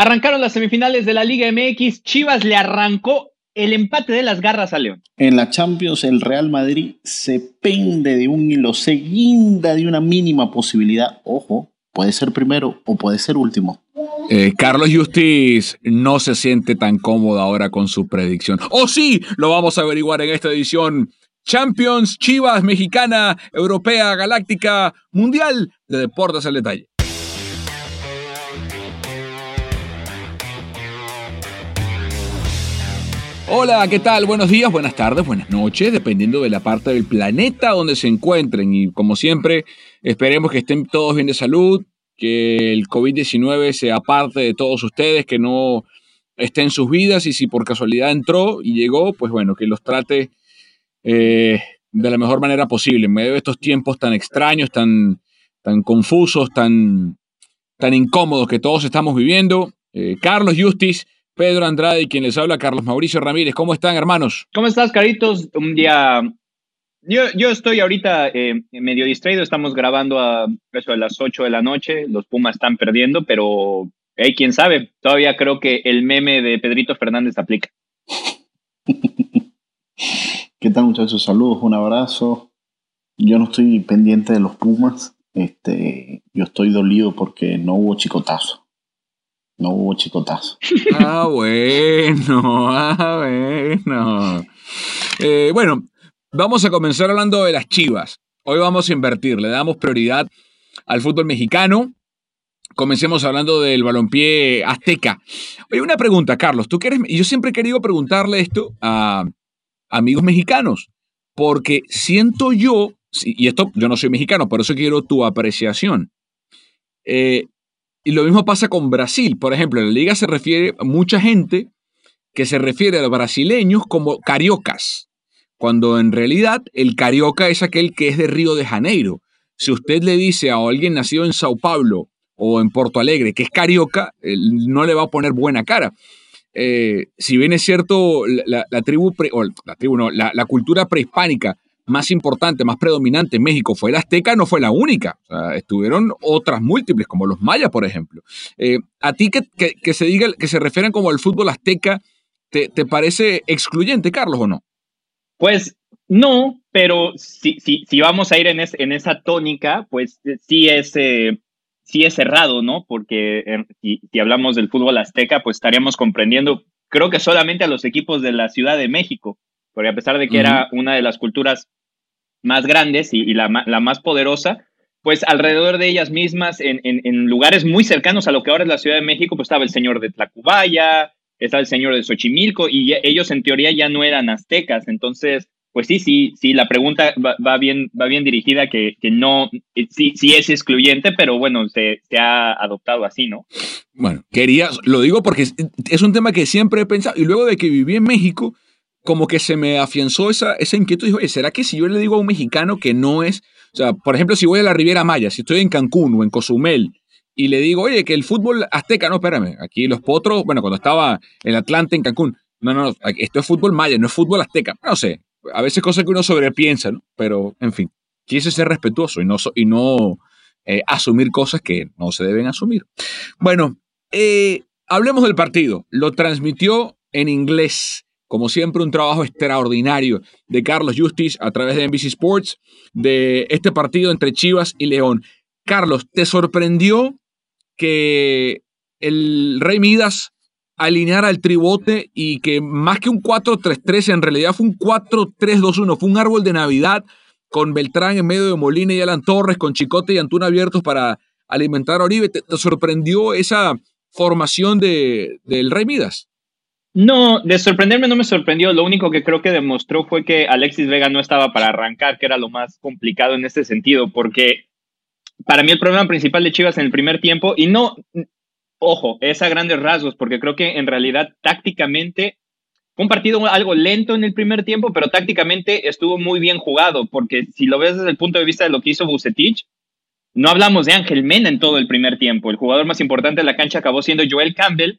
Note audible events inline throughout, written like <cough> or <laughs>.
Arrancaron las semifinales de la Liga MX. Chivas le arrancó el empate de las garras a León. En la Champions, el Real Madrid se pende de un hilo, se guinda de una mínima posibilidad. Ojo, puede ser primero o puede ser último. Eh, Carlos Justiz no se siente tan cómodo ahora con su predicción. ¡Oh sí! Lo vamos a averiguar en esta edición. Champions, Chivas, Mexicana, Europea, Galáctica, Mundial de Deportes al Detalle. Hola, ¿qué tal? Buenos días, buenas tardes, buenas noches, dependiendo de la parte del planeta donde se encuentren. Y como siempre, esperemos que estén todos bien de salud, que el COVID-19 sea parte de todos ustedes, que no esté en sus vidas y si por casualidad entró y llegó, pues bueno, que los trate eh, de la mejor manera posible en medio de estos tiempos tan extraños, tan, tan confusos, tan, tan incómodos que todos estamos viviendo. Eh, Carlos Justis Pedro Andrade y quien les habla, Carlos Mauricio Ramírez. ¿Cómo están, hermanos? ¿Cómo estás, Caritos? Un día... Yo, yo estoy ahorita eh, medio distraído, estamos grabando a eso de las 8 de la noche, los Pumas están perdiendo, pero hey, quién sabe, todavía creo que el meme de Pedrito Fernández aplica. <laughs> ¿Qué tal muchachos? Saludos, un abrazo. Yo no estoy pendiente de los Pumas, este, yo estoy dolido porque no hubo chicotazo. No hubo chicotazo. <laughs> Ah, bueno, ah, bueno. Eh, bueno, vamos a comenzar hablando de las chivas. Hoy vamos a invertir, le damos prioridad al fútbol mexicano. Comencemos hablando del balompié azteca. Oye, una pregunta, Carlos. Tú quieres, yo siempre he querido preguntarle esto a amigos mexicanos, porque siento yo, y esto yo no soy mexicano, por eso quiero tu apreciación. Eh, y lo mismo pasa con Brasil. Por ejemplo, en la liga se refiere a mucha gente que se refiere a los brasileños como cariocas, cuando en realidad el carioca es aquel que es de Río de Janeiro. Si usted le dice a alguien nacido en Sao Paulo o en Porto Alegre que es carioca, no le va a poner buena cara. Eh, si bien es cierto, la, tribu, no, la, cultura prehispánica más importante, más predominante en México fue la azteca, no fue la única. estuvieron otras múltiples, como los mayas, por ejemplo. Eh, ¿A ti que, que, se diga, que se refieren como al fútbol azteca, te, parece excluyente, Carlos, o no? Pues no, pero si, si, si vamos a ir en, en esa tónica, pues eh, sí es, eh, sí es cerrado, ¿no? Porque si, si hablamos del fútbol azteca, pues estaríamos comprendiendo, creo que solamente a los equipos de la Ciudad de México, porque a pesar de que era una de las culturas más grandes y, la, más poderosa, pues alrededor de ellas mismas, en, lugares muy cercanos a lo que ahora es la Ciudad de México, pues estaba el señor de Tlacubaya, estaba el señor de Xochimilco, y ellos en teoría ya no eran aztecas. Entonces, pues sí, sí, sí, la pregunta va, bien, va bien dirigida, que, no, eh, sí, sí es excluyente, pero bueno, se, se, ha adoptado así, ¿no? Bueno, quería, lo digo porque es un tema que siempre he pensado, y luego de que viví en México, como que se me afianzó esa, esa inquietud. Dijo, ¿será que si yo le digo a un mexicano que no es, o sea, por ejemplo, si voy a la Riviera Maya, si estoy en Cancún o en Cozumel, y le digo, oye, que el fútbol azteca, no, espérame, aquí los potros, bueno, cuando estaba el Atlante en Cancún, No, no, esto es fútbol maya, no es fútbol azteca. No sé, a veces cosas que uno sobrepiensa, ¿no? Pero, en fin, quise ser respetuoso y no, y no eh, asumir cosas que no se deben asumir. Bueno, eh, hablemos del partido. Lo transmitió en inglés. Como siempre, un trabajo extraordinario de Carlos Justice a través de NBC Sports de este partido entre Chivas y León. Carlos, ¿te sorprendió que el Rey Midas alineara el tribote y que más que un 4-3-3 en realidad fue un 4-3-2-1, fue un árbol de Navidad con Beltrán en medio de Molina y Alan Torres, con Chicote y Antuna abiertos para alimentar a Oribe. ¿Te, sorprendió esa formación de, del Rey Midas? No, de sorprenderme no me sorprendió. Lo único que creo que demostró fue que Alexis Vega no estaba para arrancar, que era lo más complicado en este sentido, porque para mí el problema principal de Chivas en el primer tiempo, y no, ojo, es a grandes rasgos, porque creo que en realidad tácticamente fue un partido algo lento en el primer tiempo, pero tácticamente estuvo muy bien jugado, porque si lo ves desde el punto de vista de lo que hizo Bucetich, no hablamos de Ángel Mena en todo el primer tiempo. El jugador más importante de la cancha acabó siendo Joel Campbell,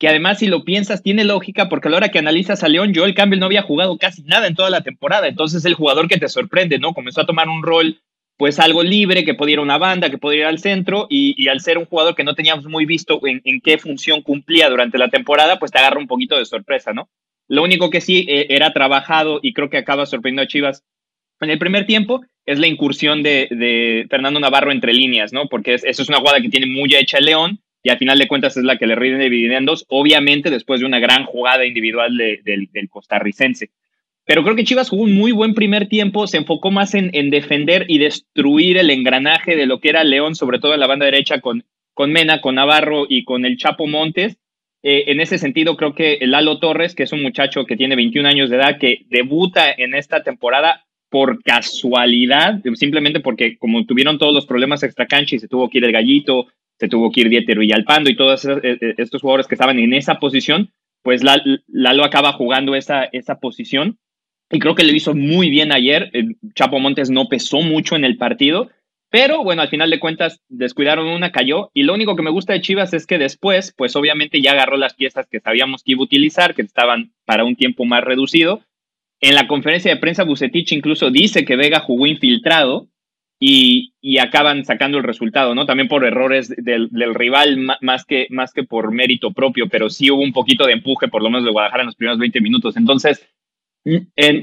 que además si lo piensas tiene lógica porque a la hora que analizas a León, Joel Campbell no había jugado casi nada en toda la temporada, entonces el jugador que te sorprende, ¿no? Comenzó a tomar un rol pues algo libre, que podía ir a una banda, que podía ir al centro, y, al ser un jugador que no teníamos muy visto en, qué función cumplía durante la temporada, pues te agarra un poquito de sorpresa, ¿no? Lo único que sí eh, era trabajado y creo que acaba sorprendiendo a Chivas en el primer tiempo es la incursión de, Fernando Navarro entre líneas, ¿no? Porque eso es una jugada que tiene muy hecha León y al final de cuentas es la que le rinde dividendos, obviamente después de una gran jugada individual del costarricense. Pero creo que Chivas jugó un muy buen primer tiempo, se enfocó más en, defender y destruir el engranaje de lo que era León, sobre todo en la banda derecha con, con Mena, con Navarro y con el Chapo Montes. Eh, en ese sentido, creo que Lalo Torres, que es un muchacho que tiene 21 años de edad, que debuta en esta temporada por casualidad, simplemente porque como tuvieron todos los problemas extra cancha y se tuvo que ir el Gallito, se tuvo que ir Dieter Villalpando y todos eh, eh, estos jugadores que estaban en esa posición, pues Lalo acaba jugando esa, esa posición y creo que lo hizo muy bien ayer. Chapo Montes no pesó mucho en el partido, pero bueno, al final de cuentas descuidaron una, cayó. Y lo único que me gusta de Chivas es que después, pues obviamente ya agarró las piezas que sabíamos que iba a utilizar, que estaban para un tiempo más reducido. En la conferencia de prensa, Bucetich incluso dice que Vega jugó infiltrado y, y acaban sacando el resultado, ¿no? También por errores del, del, rival más que, más que por mérito propio, pero sí hubo un poquito de empuje, por lo menos de Guadalajara en los primeros 20 minutos. Entonces,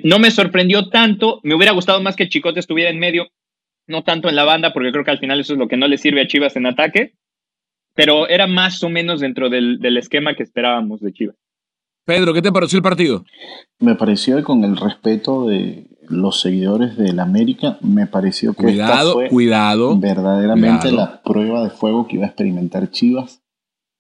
no me sorprendió tanto, me hubiera gustado más que Chicote estuviera en medio, no tanto en la banda, porque creo que al final eso es lo que no le sirve a Chivas en ataque, pero era más o menos dentro del, esquema que esperábamos de Chivas. Pedro, ¿qué te pareció el partido? Me pareció con el respeto de los seguidores del América, me pareció que cuidado, fue cuidado, verdaderamente la prueba de fuego que iba a experimentar Chivas,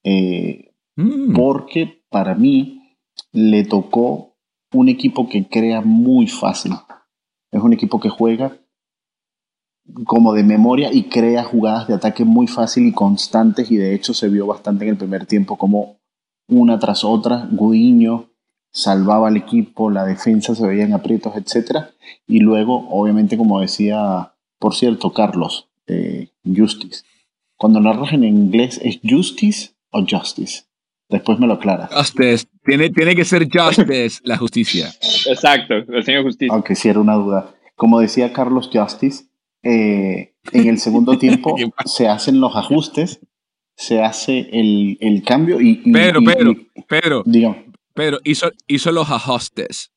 eh, mm. porque para mí le tocó un equipo que crea muy fácil. Es un equipo que juega como de memoria y crea jugadas de ataque muy fácil y constantes y de hecho se vio bastante en el primer tiempo como una tras otra, Gudiño salvaba al equipo, la defensa se veía en aprietos, etc. Y luego, obviamente, como decía, por cierto, Carlos, eh, Justice. Cuando narras en inglés, ¿es Justice o Justice? Después me lo aclaras. Justice. Tiene, tiene que ser Justice, la justicia. Exacto, el señor Justicia. Aunque sí era una duda. Como decía Carlos Justice, eh, en el segundo <laughs> tiempo se hacen los ajustes, se hace el, el cambio y, Pedro, Pedro, Pedro, Pedro, hizo, hizo los ajustes.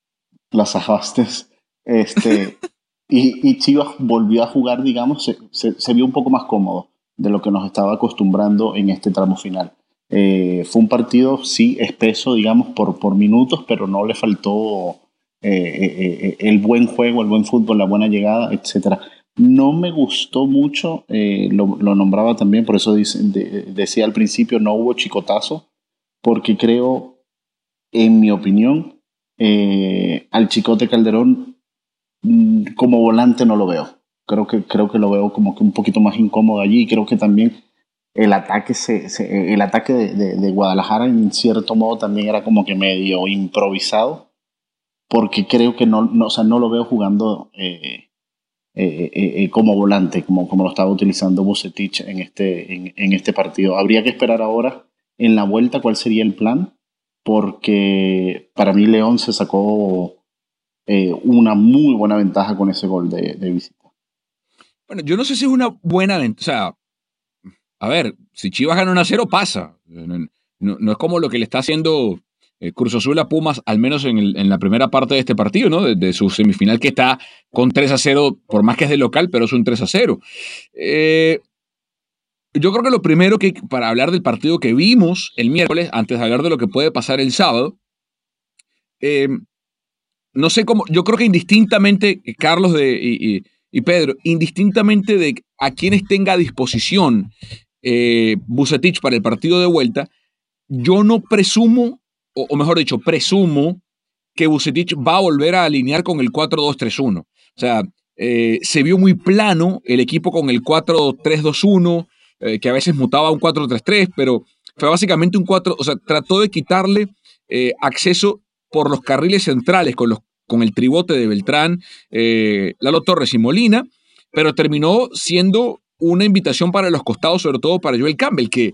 Los ajustes. Este, <laughs> y, y Chivas volvió a jugar, digamos, se, se, se vio un poco más cómodo de lo que nos estaba acostumbrando en este tramo final. Eh, fue un partido, sí, espeso, digamos, por, por minutos, pero no le faltó eh, eh, el buen juego, el buen fútbol, la buena llegada, etc. No me gustó mucho, lo, lo, nombraba también, por eso decía al principio, no hubo chicotazo, porque creo, en mi opinión, al Chicote Calderón mm, como volante no lo veo. Creo que, creo que lo veo como que un poquito más incómodo allí creo que también el ataque, se, el ataque de, Guadalajara en cierto modo también era como que medio improvisado, porque creo que no, no, o sea, no lo veo jugando eh, eh, eh, como volante, como, como lo estaba utilizando Bucetich en este, en, este partido. Habría que esperar ahora en la vuelta cuál sería el plan, porque para mí León se sacó eh, una muy buena ventaja con ese gol de, visita. Bueno, yo no sé si es una buena ventaja. O sea, a ver, si Chivas gana 1 a 0, pasa. No, es como lo que le está haciendo eh, Cruz Azul a Pumas, al menos en, la primera parte de este partido, ¿no? De, su semifinal que está con 3 a 0, por más que es de local, pero es un 3 a 0. Eh, yo creo que lo primero que, para hablar del partido que vimos el miércoles, antes de hablar de lo que puede pasar el sábado, eh, no sé cómo, yo creo que indistintamente, Carlos de, y, Pedro, indistintamente de a quienes tenga a disposición eh, para el partido de vuelta, yo no presumo, o, mejor dicho, presumo que Bucetich va a volver a alinear con el 4-2-3-1. O sea, eh, se vio muy plano el equipo con el 4-3-2-1, eh, que a veces mutaba un 4-3-3, pero fue básicamente un 4, o sea, trató de quitarle eh, acceso por los carriles centrales con, los, con el tribote de Beltrán, eh, Lalo Torres y Molina, pero terminó siendo una invitación para los costados, sobre todo para Joel Campbell, que,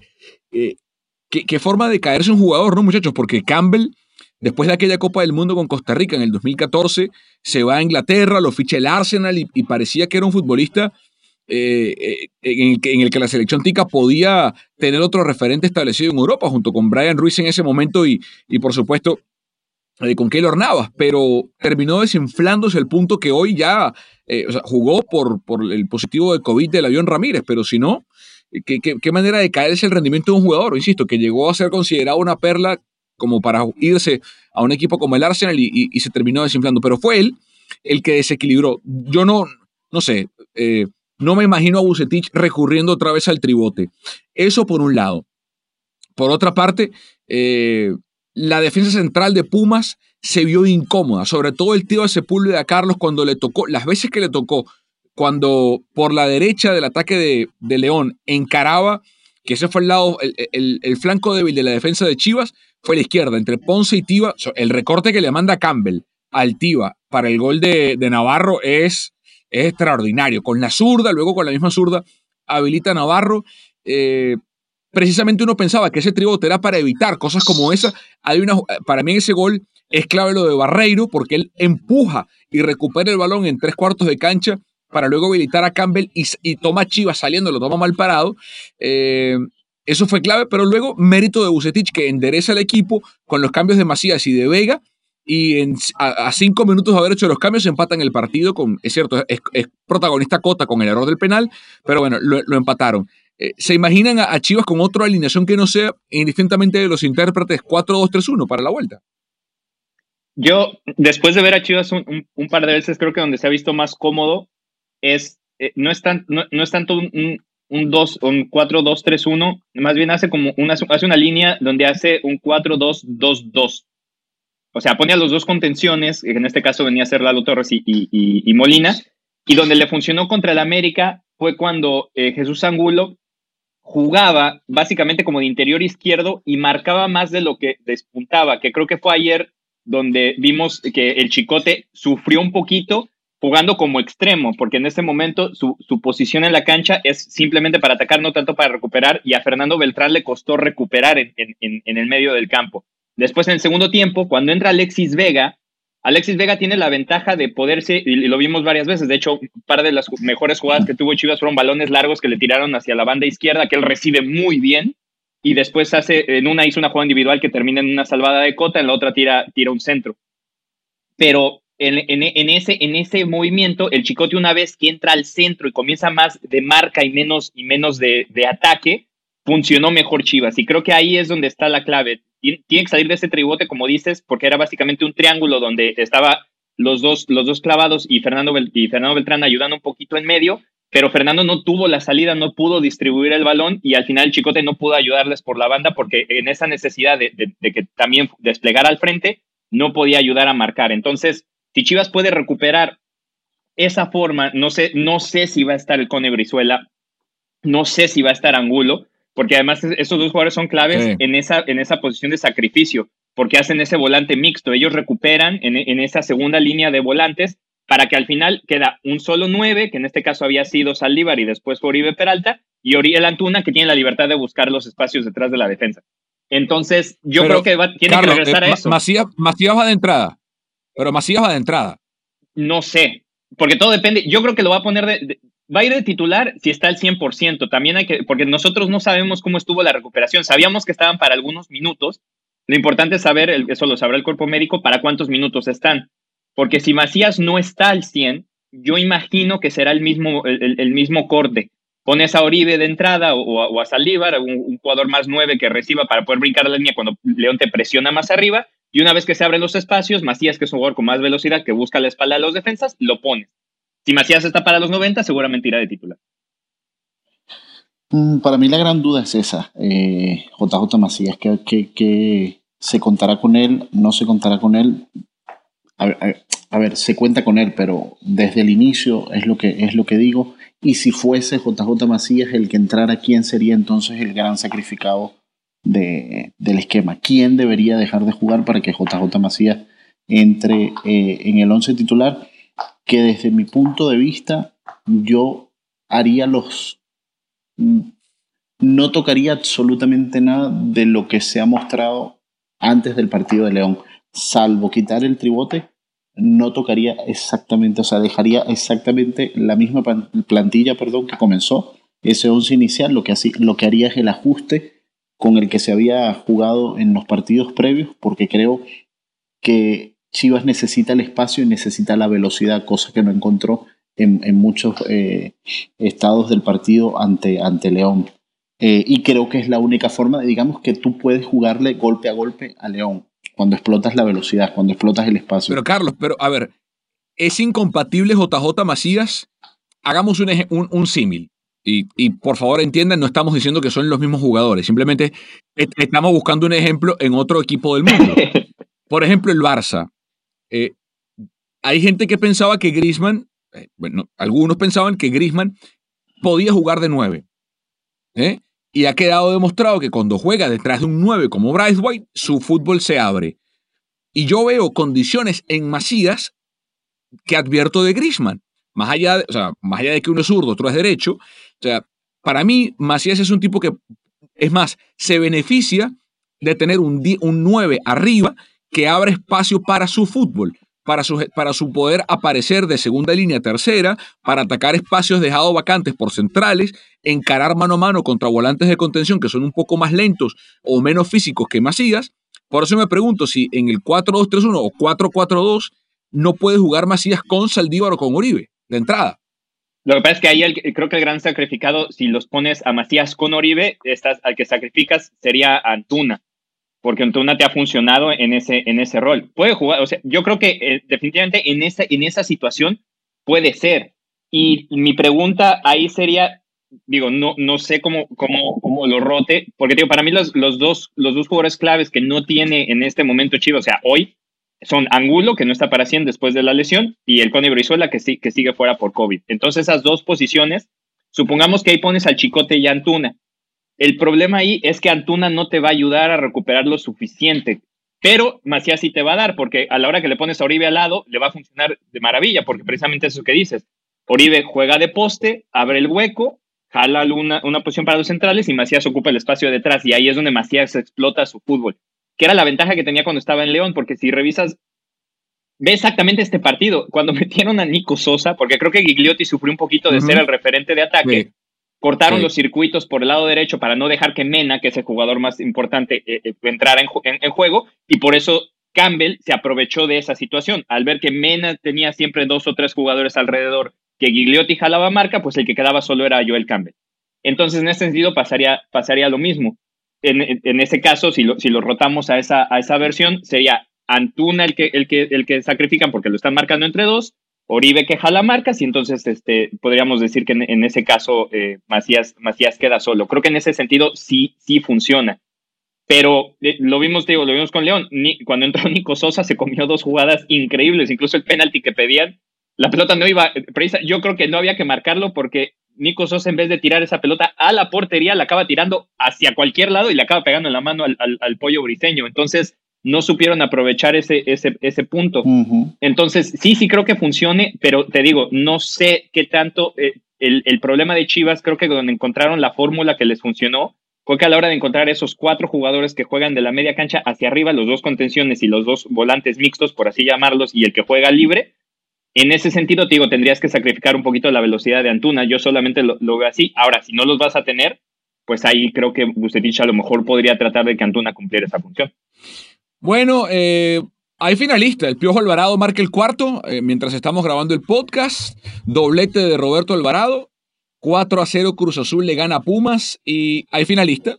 qué forma de caerse un jugador, ¿no, muchachos? Porque Campbell, después de aquella Copa del Mundo con Costa Rica en el 2014, se va a Inglaterra, lo ficha el Arsenal y parecía que era un futbolista eh, eh, en, el que, la selección tica podía tener otro referente establecido en Europa, junto con Brian Ruiz en ese momento y, y por supuesto eh, con Keylor Navas, pero terminó desinflándose el punto que hoy ya jugó por, por el positivo de COVID del avión Ramírez, pero si no, ¿qué, qué, manera de caerse el rendimiento de un jugador? Insisto, que llegó a ser considerado una perla como para irse a un equipo como el Arsenal y, y, se terminó desinflando, pero fue él el que desequilibró. Yo no, no sé, no me imagino a Bucetich recurriendo otra vez al tribote. Eso por un lado. Por otra parte, eh, la defensa central de Pumas se vio incómoda, sobre todo el tío de Sepúlveda a Carlos cuando le tocó, las veces que le tocó, cuando por la derecha del ataque de, León encaraba, que ese fue el lado, el, flanco débil de la defensa de Chivas, fue la izquierda, entre Ponce y Tiva, el recorte que le manda Campbell al Tiva para el gol de, de Navarro es es extraordinario. Con la zurda, luego con la misma zurda, habilita Navarro. Eh, precisamente uno pensaba que ese tribote era para evitar cosas como esa. Hay una, para mí ese gol es clave lo de Barreiro porque él empuja y recupera el balón en tres cuartos de cancha para luego habilitar a Campbell y, toma Chivas saliendo, lo toma mal parado. Eh, eso fue clave, pero luego mérito de Bucetich que endereza el equipo con los cambios de Macías y de Vega y en, a, cinco minutos de haber hecho los cambios empatan el partido con, es cierto, es, protagonista Cota con el error del penal, pero bueno, lo, empataron. Eh, ¿Se imaginan a, Chivas con otra alineación que no sea indistintamente de los intérpretes 4-2-3-1 para la vuelta? Yo, después de ver a Chivas un, par de veces, creo que donde se ha visto más cómodo es, eh, no, es no, es tanto un, un, 2, un 4-2-3-1, más bien hace como una, hace una línea donde hace un 4-2-2-2 o sea, pone a los dos contenciones, en este caso venía a ser Lalo Torres y, Molina, y donde le funcionó contra el América fue cuando eh, Jesús Angulo jugaba básicamente como de interior izquierdo y marcaba más de lo que despuntaba, que creo que fue ayer donde vimos que el Chicote sufrió un poquito jugando como extremo, porque en este momento su, posición en la cancha es simplemente para atacar, no tanto para recuperar, y a Fernando Beltrán le costó recuperar en el medio del campo. Después, en el segundo tiempo, cuando entra Alexis Vega, Alexis Vega tiene la ventaja de poderse, y lo vimos varias veces, de hecho, un par de las mejores jugadas que tuvo Chivas fueron balones largos que le tiraron hacia la banda izquierda, que él recibe muy bien, y después hace, en una hizo una jugada individual que termina en una salvada de cota, en la otra tira, tira un centro. Pero en, en, ese, en ese movimiento, el Chicote una vez que entra al centro y comienza más de marca y menos, y menos de, de ataque, funcionó mejor Chivas. Y creo que ahí es donde está la clave tiene que salir de ese tribote, como dices, porque era básicamente un triángulo donde estaba los dos, los dos clavados y Fernando, y Fernando Beltrán ayudando un poquito en medio, pero Fernando no tuvo la salida, no pudo distribuir el balón y al final Chicote no pudo ayudarles por la banda porque en esa necesidad de, que también desplegara al frente, no podía ayudar a marcar. Entonces, si Chivas puede recuperar esa forma, no sé, no sé si va a estar el Cone Brizuela, no sé si va a estar Angulo, porque además esos dos jugadores son claves en, esa, en esa posición de sacrificio, porque hacen ese volante mixto. Ellos recuperan en, esa segunda línea de volantes para que al final queda un solo nueve, que en este caso había sido Saldívar y después Oribe Peralta, y Oriel Antuna, que tiene la libertad de buscar los espacios detrás de la defensa. Entonces, yo creo que tiene que regresar a eso. Macías, Macías va de entrada, pero Macías va de entrada. No sé, porque todo depende. Yo creo que lo va a poner de, va a ir de titular si está al 100%. También hay que, porque nosotros no sabemos cómo estuvo la recuperación. Sabíamos que estaban para algunos minutos. Lo importante es saber, eso lo sabrá el cuerpo médico, para cuántos minutos están. Porque si Macías no está al 100, yo imagino que será el mismo, el, mismo corte. Pones a Oribe de entrada o, a Saldívar, un, un, jugador más nueve que reciba para poder brincar la línea cuando León te presiona más arriba. Y una vez que se abren los espacios, Macías, que es un jugador con más velocidad, que busca la espalda de los defensas, lo pones. Si Macías está para los 90, seguramente irá de titular. Mm, para mí la gran duda es esa, eh, JJ Macías, que, se contará con él, no se contará con él. A ver, se cuenta con él, pero desde el inicio es lo que, es lo que digo. Y si fuese JJ Macías el que entrara, ¿quién sería entonces el gran sacrificado de, del esquema? ¿Quién debería dejar de jugar para que JJ Macías entre eh, en el 11 titular? Que desde mi punto de vista yo haría los... No tocaría absolutamente nada de lo que se ha mostrado antes del partido de León, salvo quitar el tribote, no tocaría exactamente, o sea, dejaría exactamente la misma plantilla, perdón, que comenzó ese 11 inicial, lo que, así, lo que haría es el ajuste con el que se había jugado en los partidos previos, porque creo que Chivas necesita el espacio y necesita la velocidad, cosa que no encontró en, muchos eh, estados del partido ante, ante León. Eh, y creo que es la única forma, digamos, que tú puedes jugarle golpe a golpe a León, cuando explotas la velocidad, cuando explotas el espacio. Pero Carlos, pero a ver, ¿es incompatible JJ Macías? Hagamos un, un, símil. Y, y, por favor entiendan, no estamos diciendo que son los mismos jugadores, simplemente estamos buscando un ejemplo en otro equipo del mundo. <laughs> Por ejemplo, el Barça. Eh, hay gente que pensaba que Grisman, eh, bueno, algunos pensaban que Grisman podía jugar de nueve. ¿eh? Y ha quedado demostrado que cuando juega detrás de un 9 como Bryce White, su fútbol se abre. Y yo veo condiciones en Macías que advierto de Grisman. Más allá, de, o sea, más allá de que uno es zurdo, otro es derecho. O sea, para mí, Macías es un tipo que, es más, se beneficia de tener un, un 9 arriba que abre espacio para su fútbol, para su, para su poder aparecer de segunda línea a tercera, para atacar espacios dejados vacantes por centrales, encarar mano a mano contra volantes de contención que son un poco más lentos o menos físicos que Macías. Por eso me pregunto si en el 4-2-3-1 o 4-4-2 no puede jugar Macías con Saldívar o con Oribe, de entrada. Lo que pasa es que ahí creo que el gran sacrificado, si los pones a Macías con Oribe, estás, al que sacrificas sería Antuna porque Antuna te ha funcionado en ese, en ese rol. Puede jugar, o sea, yo creo que eh, definitivamente en esa, en esa situación puede ser. Y mi pregunta ahí sería, digo, no, no sé cómo, cómo, cómo lo rote, porque digo, para mí los, los, dos, los dos jugadores claves que no tiene en este momento Chivas, o sea, hoy, son Angulo, que no está para 100 después de la lesión, y el Cone Brizuela, que, sí, que sigue fuera por COVID. Entonces, esas dos posiciones, supongamos que ahí pones al Chicote y Antuna. El problema ahí es que Antuna no te va a ayudar a recuperar lo suficiente, pero Macías sí te va a dar, porque a la hora que le pones a Oribe al lado, le va a funcionar de maravilla, porque precisamente eso que dices. Oribe juega de poste, abre el hueco, jala una, una posición para los centrales y Macías ocupa el espacio detrás, y ahí es donde Macías explota su fútbol, que era la ventaja que tenía cuando estaba en León, porque si revisas ve exactamente este partido. Cuando <laughs> metieron a Nico Sosa, porque creo que Gigliotti sufrió un poquito de ser el referente de ataque, Cortaron los circuitos por el lado derecho para no dejar que Mena, que es el jugador más importante, eh, eh, entrara en, juego. Y por eso Campbell se aprovechó de esa situación. Al ver que Mena tenía siempre dos o tres jugadores alrededor que Gigliotti jalaba marca, pues el que quedaba solo era Joel Campbell. Entonces, en ese sentido, pasaría, pasaría lo mismo. En, en ese caso, si lo, si lo rotamos a esa, a esa versión, sería Antuna el que, el, que, el que sacrifican porque lo están marcando entre dos, Oribe que jala marcas y entonces este, podríamos decir que en, ese caso eh, Macías, Macías queda solo. Creo que en ese sentido sí, sí funciona. Pero eh, lo vimos, digo, lo vimos con León. cuando entró <laughs> Nico Sosa se comió dos jugadas increíbles, incluso el penalti que pedían. La pelota no iba, yo creo que no había que marcarlo porque Nico Sosa en vez de tirar esa pelota a la portería la acaba tirando hacia cualquier lado y le acaba pegando en la mano al, al pollo briseño. Entonces, no supieron aprovechar ese, ese, ese punto. Entonces, sí, sí creo que funcione, pero te digo, no sé qué tanto, eh, el, el, problema de Chivas, creo que donde encontraron la fórmula que les funcionó Creo que a la hora de encontrar esos cuatro jugadores que juegan de la media cancha hacia arriba, los dos contenciones y los dos volantes mixtos, por así llamarlos, y el que juega libre, en ese sentido, te digo, tendrías que sacrificar un poquito la velocidad de Antuna. Yo solamente lo, lo veo así. Ahora, si no los vas a tener, pues ahí creo que Bucetich a lo mejor podría tratar de que Antuna cumpliera esa función. Bueno, eh, hay finalista. El Piojo Alvarado marca el cuarto eh, mientras estamos grabando el podcast. Doblete de Roberto Alvarado. 4 a 0 Cruz Azul le gana a Pumas y hay finalista.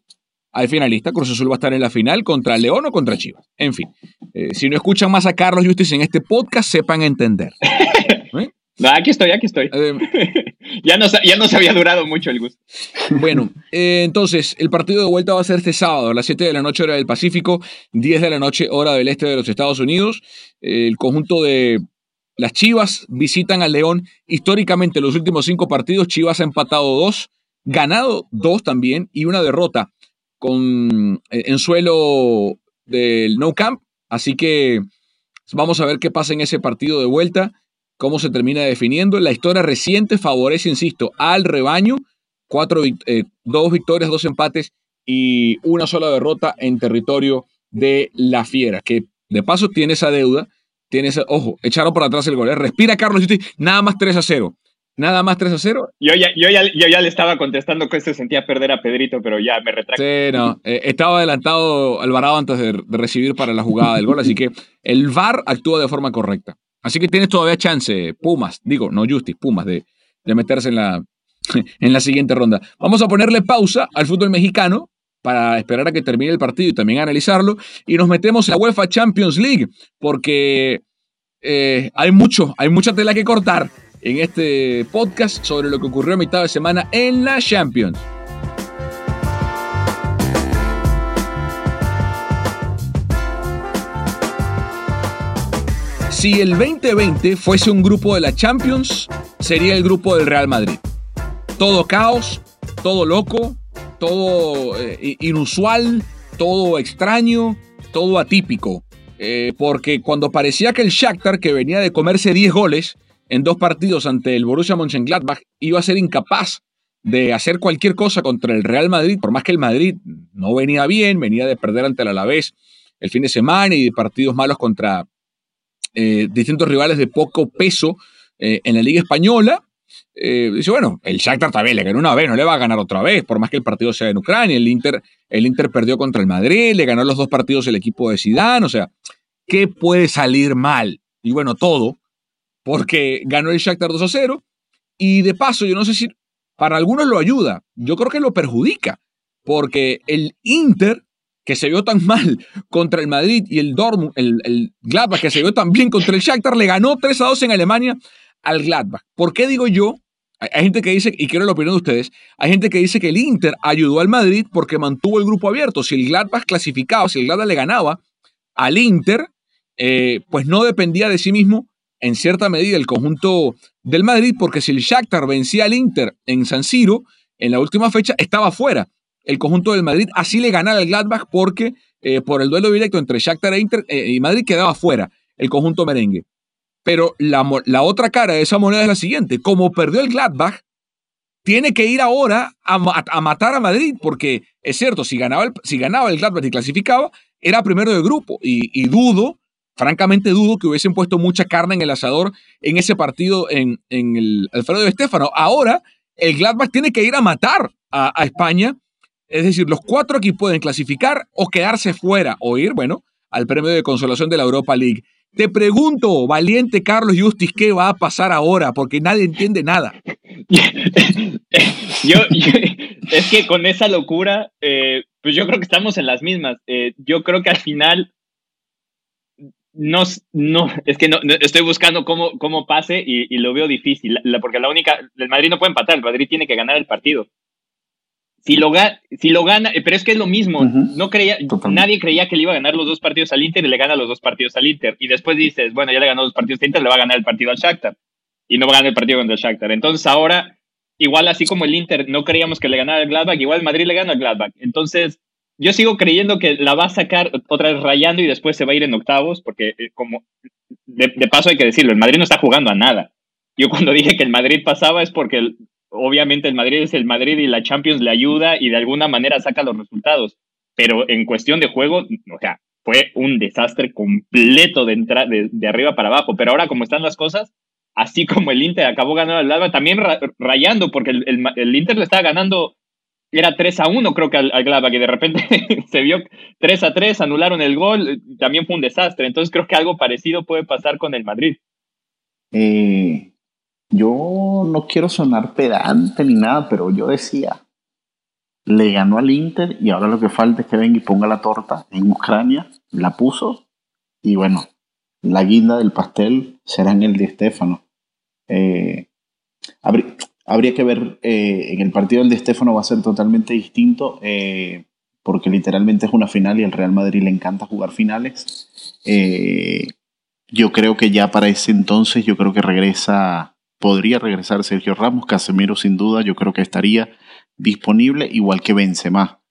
Hay finalista. Cruz Azul va a estar en la final contra León o contra Chivas. En fin, eh, si no escuchan más a Carlos Justice en este podcast, sepan entender. <laughs> No, aquí estoy, aquí estoy. Eh, <laughs> ya, no, ya nos había durado mucho el gusto. Bueno, eh, entonces, el partido de vuelta va a ser este sábado a las 7 de la noche hora del Pacífico, 10 de la noche hora del este de los Estados Unidos. El conjunto de las Chivas visitan al León. Históricamente, los últimos cinco partidos, Chivas ha empatado dos, ganado dos también y una derrota con, eh, en suelo del No Camp. Así que vamos a ver qué pasa en ese partido de vuelta cómo se termina definiendo. La historia reciente favorece, insisto, al rebaño. Cuatro, eh, dos victorias, dos empates y una sola derrota en territorio de la Fiera, que de paso tiene esa deuda. Tiene esa, ojo, echaron por atrás el gol. eh. Respira, Carlos, nada más 3 a 0. Nada más 3 a 0. Yo ya, yo, ya, yo ya le estaba contestando que se sentía perder a Pedrito, pero ya me retracto. Sí, no. eh, estaba adelantado Alvarado antes de, de recibir para la jugada del gol, así que el VAR actúa de forma correcta. Así que tienes todavía chance, Pumas, digo, no Justice, Pumas, de, de meterse en la, <laughs> en la siguiente ronda. Vamos a ponerle pausa al fútbol mexicano para esperar a que termine el partido y también analizarlo. Y nos metemos en la UEFA Champions League, porque eh, hay mucho, hay mucha tela que cortar en este podcast sobre lo que ocurrió a mitad de semana en la Champions. Si el 2020 fuese un grupo de la Champions, sería el grupo del Real Madrid. Todo caos, todo loco, todo eh, inusual, todo extraño, todo atípico. Eh, porque cuando parecía que el Shakhtar, que venía de comerse 10 goles en dos partidos ante el Borussia Mönchengladbach, iba a ser incapaz de hacer cualquier cosa contra el Real Madrid, por más que el Madrid no venía bien, venía de perder ante el Alavés el fin de semana y de partidos malos contra eh, distintos rivales de poco peso eh, en la Liga Española. Eh, dice, bueno, el Shakhtar también le ganó una vez, no le va a ganar otra vez, por más que el partido sea en Ucrania. El Inter, el Inter perdió contra el Madrid, le ganó los dos partidos el equipo de Zidane, o sea, ¿qué puede salir mal? Y bueno, todo, porque ganó el Shakhtar 2 a 0. Y de paso, yo no sé si para algunos lo ayuda, yo creo que lo perjudica, porque el Inter, que se vio tan mal contra el Madrid, y el Dortmund, el, el Gladbach, que se vio tan bien contra el Shakhtar, le ganó 3 a 2 en Alemania al Gladbach. ¿Por qué digo yo? Hay, gente que dice, y quiero la opinión de ustedes, hay gente que dice que el Inter ayudó al Madrid porque mantuvo el grupo abierto. Si el Gladbach clasificaba, si el Gladbach le ganaba al Inter, eh, pues no dependía de sí mismo en cierta medida el conjunto del Madrid, porque si el Shakhtar vencía al Inter en San Siro, en la última fecha estaba fuera el conjunto del Madrid, así le ganara al Gladbach porque eh, por el duelo directo entre Shakhtar e Inter eh, y Madrid quedaba fuera el conjunto merengue. Pero la, la otra cara de esa moneda es la siguiente, como perdió el Gladbach, tiene que ir ahora a, ma- a matar a Madrid, porque es cierto, si ganaba el, si ganaba el Gladbach y clasificaba, era primero de grupo, y, dudo, francamente dudo que hubiesen puesto mucha carne en el asador en ese partido en, en el Alfredo de Estéfano. Ahora, el Gladbach tiene que ir a matar a España, es decir, los cuatro aquí pueden clasificar o quedarse fuera, o ir, bueno, al premio de consolación de la Europa League. Te pregunto, valiente Carlos Justis, ¿qué va a pasar ahora? Porque nadie entiende nada. <laughs> es que con esa locura, eh, pues yo creo que estamos en las mismas. Eh, yo creo que al final, no, no es que no, estoy buscando cómo, cómo pase y, lo veo difícil, porque la única, el Madrid no puede empatar, el Madrid tiene que ganar el partido. Si lo, ga- si lo gana, pero es que es lo mismo, no creía, Totalmente. nadie creía que le iba a ganar los dos partidos al Inter y le gana los dos partidos al Inter. Y después dices, bueno, ya le ganó los partidos al Inter, le va a ganar el partido al Shakhtar. Y no va a ganar el partido contra el Shakhtar. Entonces ahora igual así como el Inter no creíamos que le ganara el Gladbach, igual el Madrid le gana al Gladbach. Entonces, yo sigo creyendo que la va a sacar otra vez rayando y después se va a ir en octavos, porque eh, como de, de paso hay que decirlo, el Madrid no está jugando a nada. Yo cuando dije que el Madrid pasaba es porque el- obviamente el Madrid es el Madrid y la Champions le ayuda y de alguna manera saca los resultados, pero en cuestión de juego, o sea, fue un desastre completo de, de, de arriba para abajo, pero ahora como están las cosas, así como el Inter acabó ganando al Alba, también rayando, porque el, el, Inter le estaba ganando, era 3 a 1 creo que al, al que de repente <laughs> se vio 3 a 3, anularon el gol, también fue un desastre, entonces creo que algo parecido puede pasar con el Madrid. Eh, yo no quiero sonar pedante ni nada, pero yo decía, le ganó al Inter y ahora lo que falta es que venga y ponga la torta en Ucrania, la puso y bueno, la guinda del pastel será en el de Estefano. Eh, habría, que ver, eh, en el partido del de Estefano va a ser totalmente distinto, eh, porque literalmente es una final y al Real Madrid le encanta jugar finales. yo creo que ya para ese entonces, yo creo que regresa podría regresar Sergio Ramos, Casemiro sin duda, yo creo que estaría disponible, igual que Benzema,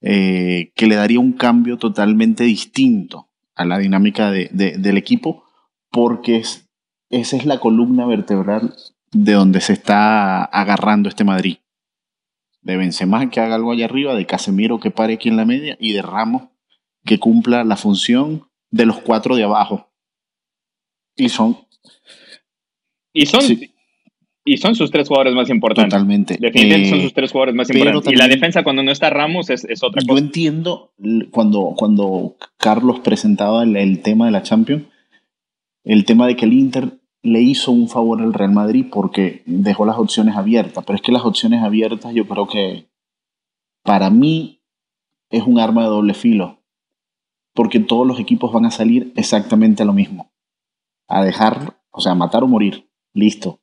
eh, que le daría un cambio totalmente distinto a la dinámica del equipo, porque es, esa es la columna vertebral de donde se está agarrando este Madrid. De Benzema que haga algo allá arriba, de Casemiro que pare aquí en la media y de Ramos que cumpla la función de los cuatro de abajo. Y son y son, y son sus tres jugadores más importantes. Totalmente. Definitivamente son eh, sus tres jugadores más importantes. y la defensa cuando no está Ramos es, otra cosa. Yo entiendo cuando, cuando Carlos presentaba el, tema de la Champions, el tema de que el Inter le hizo un favor al Real Madrid porque dejó las opciones abiertas. Pero es que las opciones abiertas yo creo que para mí es un arma de doble filo. Porque todos los equipos van a salir exactamente a lo mismo. A dejar, o sea, matar o morir. Listo.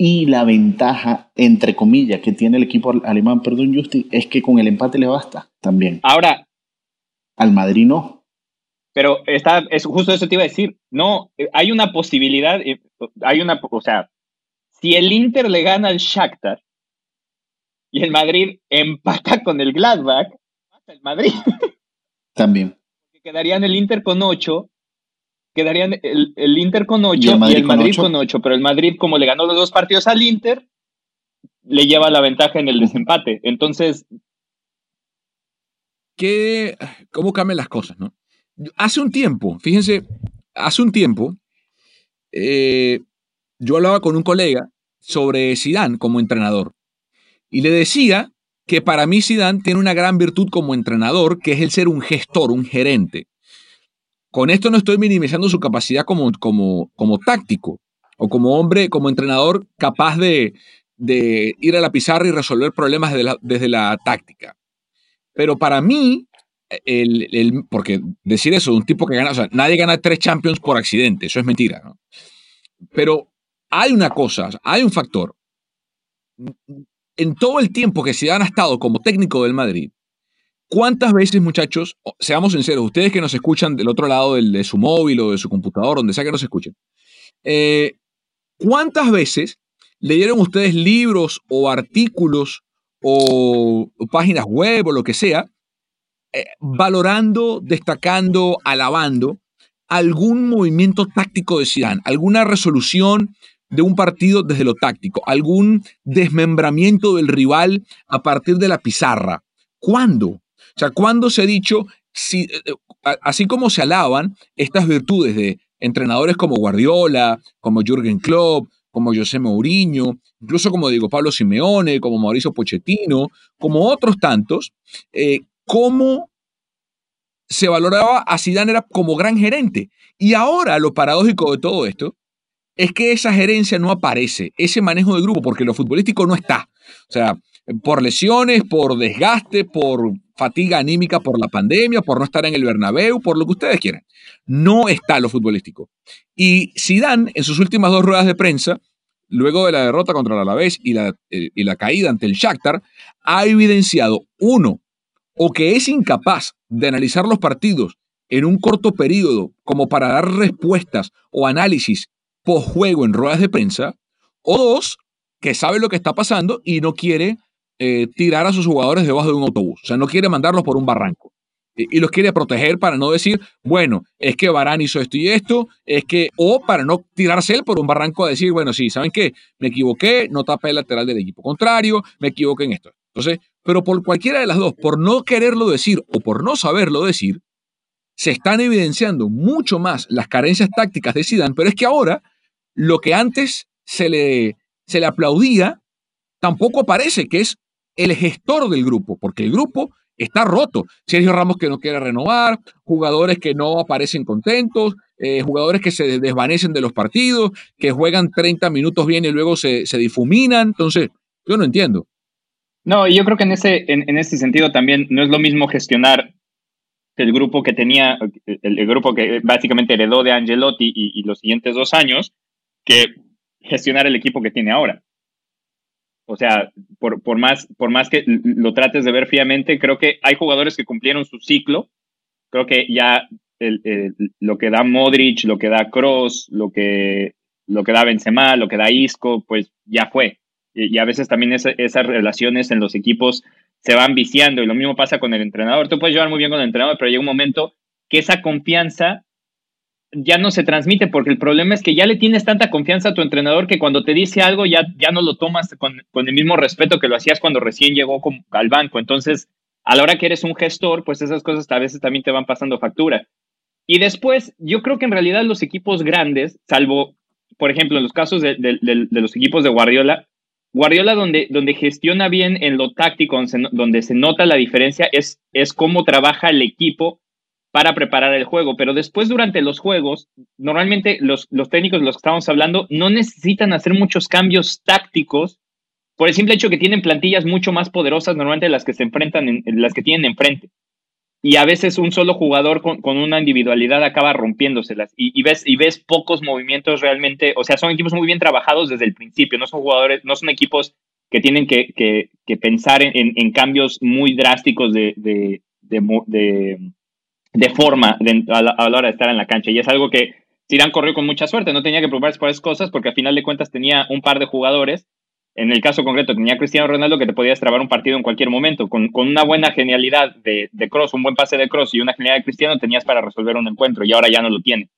Y la ventaja, entre comillas, que tiene el equipo alemán, perdón, Justi, es que con el empate le basta también. Ahora. Al Madrid no. Pero está, es justo eso te iba a decir. No, hay una posibilidad, eh, hay una, o sea, si el Inter le gana al Shakhtar y el Madrid empata <laughs> con el Gladbach, el Madrid. También. Quedarían el Inter con 8 quedarían el, el Inter con 8 y el Madrid, con, 8? pero el Madrid, como le ganó los dos partidos al Inter, le lleva la ventaja en el desempate. Entonces. ¿Qué, ¿Cómo cambian las cosas, no? Hace un tiempo, fíjense, hace un tiempo, eh, yo hablaba con un colega sobre Zidane como entrenador y le decía que para mí Zidane tiene una gran virtud como entrenador, que es el ser un gestor, un gerente. Con esto no estoy minimizando su capacidad como, como, como táctico o como hombre, como entrenador capaz de, ir a la pizarra y resolver problemas desde la, táctica. Pero para mí, el, porque decir eso un tipo que gana, o sea, nadie gana tres Champions por accidente, eso es mentira. Pero hay una cosa, hay un factor. En todo el tiempo que se han estado como técnico del Madrid, ¿Cuántas veces, muchachos, seamos sinceros, ustedes que nos escuchan del otro lado de su móvil o de su computador, donde sea que nos escuchen, eh, ¿cuántas veces leyeron ustedes libros o artículos o, páginas web o lo que sea, eh, valorando, destacando, alabando algún movimiento táctico de Zidane, alguna resolución de un partido desde lo táctico, algún desmembramiento del rival a partir de la pizarra? ¿Cuándo? O sea, ¿cuándo se ha dicho, si, eh, eh, así como se alaban estas virtudes de entrenadores como Guardiola, como Jürgen Klopp, como José Mourinho, incluso como digo Pablo Simeone, como Mauricio Pochettino, como otros tantos, eh, cómo se valoraba a Zidane era como gran gerente. Y ahora lo paradójico de todo esto es que esa gerencia no aparece, ese manejo de grupo, porque lo futbolístico no está. O sea, por lesiones, por desgaste, por fatiga anímica por la pandemia, por no estar en el Bernabéu, por lo que ustedes quieran. No está lo futbolístico. Y Zidane, en sus últimas dos ruedas de prensa, luego de la derrota contra el Alavés y la, eh, y la caída ante el Shakhtar, ha evidenciado, uno, o que es incapaz de analizar los partidos en un corto periodo como para dar respuestas o análisis post-juego en ruedas de prensa, o dos, que sabe lo que está pasando y no quiere eh, tirar a sus jugadores debajo de un autobús. O sea, no quiere mandarlos por un barranco. y los quiere proteger para no decir, bueno, es que Barán hizo esto y esto, es que, o para no tirarse él por un barranco a decir, bueno, sí, ¿saben qué? Me equivoqué, no tapé el lateral del equipo contrario, me equivoqué en esto. Entonces, pero por cualquiera de las dos, por no quererlo decir o por no saberlo decir, se están evidenciando mucho más las carencias tácticas de Zidane, pero es que ahora lo que antes se le, se le aplaudía tampoco aparece, que es el gestor del grupo, porque el grupo está roto. Sergio Ramos que no quiere renovar, jugadores que no aparecen contentos, eh, jugadores que se desvanecen de los partidos, que juegan 30 minutos bien y luego se, difuminan. Entonces, yo no entiendo. No, yo creo que en ese, en, ese sentido también no es lo mismo gestionar el grupo que tenía, el, grupo que básicamente heredó de Angelotti y los siguientes dos años, que gestionar el equipo que tiene ahora. O sea, por, por, más, por más que lo trates de ver fríamente, creo que hay jugadores que cumplieron su ciclo. Creo que ya lo que da Modric, lo que da Cross, lo que, lo que da Benzema, lo que da Isco, pues ya fue. Y, a veces también esas relaciones en los equipos se van viciando y lo mismo pasa con el entrenador. Tú puedes llevar muy bien con el entrenador, pero llega un momento que esa confianza ya no se transmite porque el problema es que ya le tienes tanta confianza a tu entrenador que cuando te dice algo ya, ya no lo tomas con, el mismo respeto que lo hacías cuando recién llegó al banco. Entonces, a la hora que eres un gestor, pues esas cosas a veces también te van pasando factura. Y después, yo creo que en realidad los equipos grandes, salvo, por ejemplo, en los casos de, los equipos de Guardiola, Guardiola donde, donde gestiona bien en lo táctico, donde se, nota la diferencia, es, es cómo trabaja el equipo para preparar el juego, pero después durante los juegos, normalmente los, los técnicos de los que estamos hablando no necesitan hacer muchos cambios tácticos por el simple hecho que tienen plantillas mucho más poderosas normalmente las que se enfrentan, en, las que tienen enfrente. Y a veces un solo jugador con, una individualidad acaba rompiéndoselas y, ves, y ves pocos movimientos realmente, o sea, son equipos muy bien trabajados desde el principio, no son jugadores, no son equipos que tienen que, que, pensar en, en, cambios muy drásticos de de forma a, la, hora de estar en la cancha. Y es algo que Zidane corrió con mucha suerte, no tenía que preocuparse por esas cosas porque al final de cuentas tenía un par de jugadores. En el caso concreto tenía Cristiano Ronaldo que te podía trabar un partido en cualquier momento. Con, con una buena genialidad de, de Cross, un buen pase de Cross y una genialidad de Cristiano tenías para resolver un encuentro y ahora ya no lo tiene.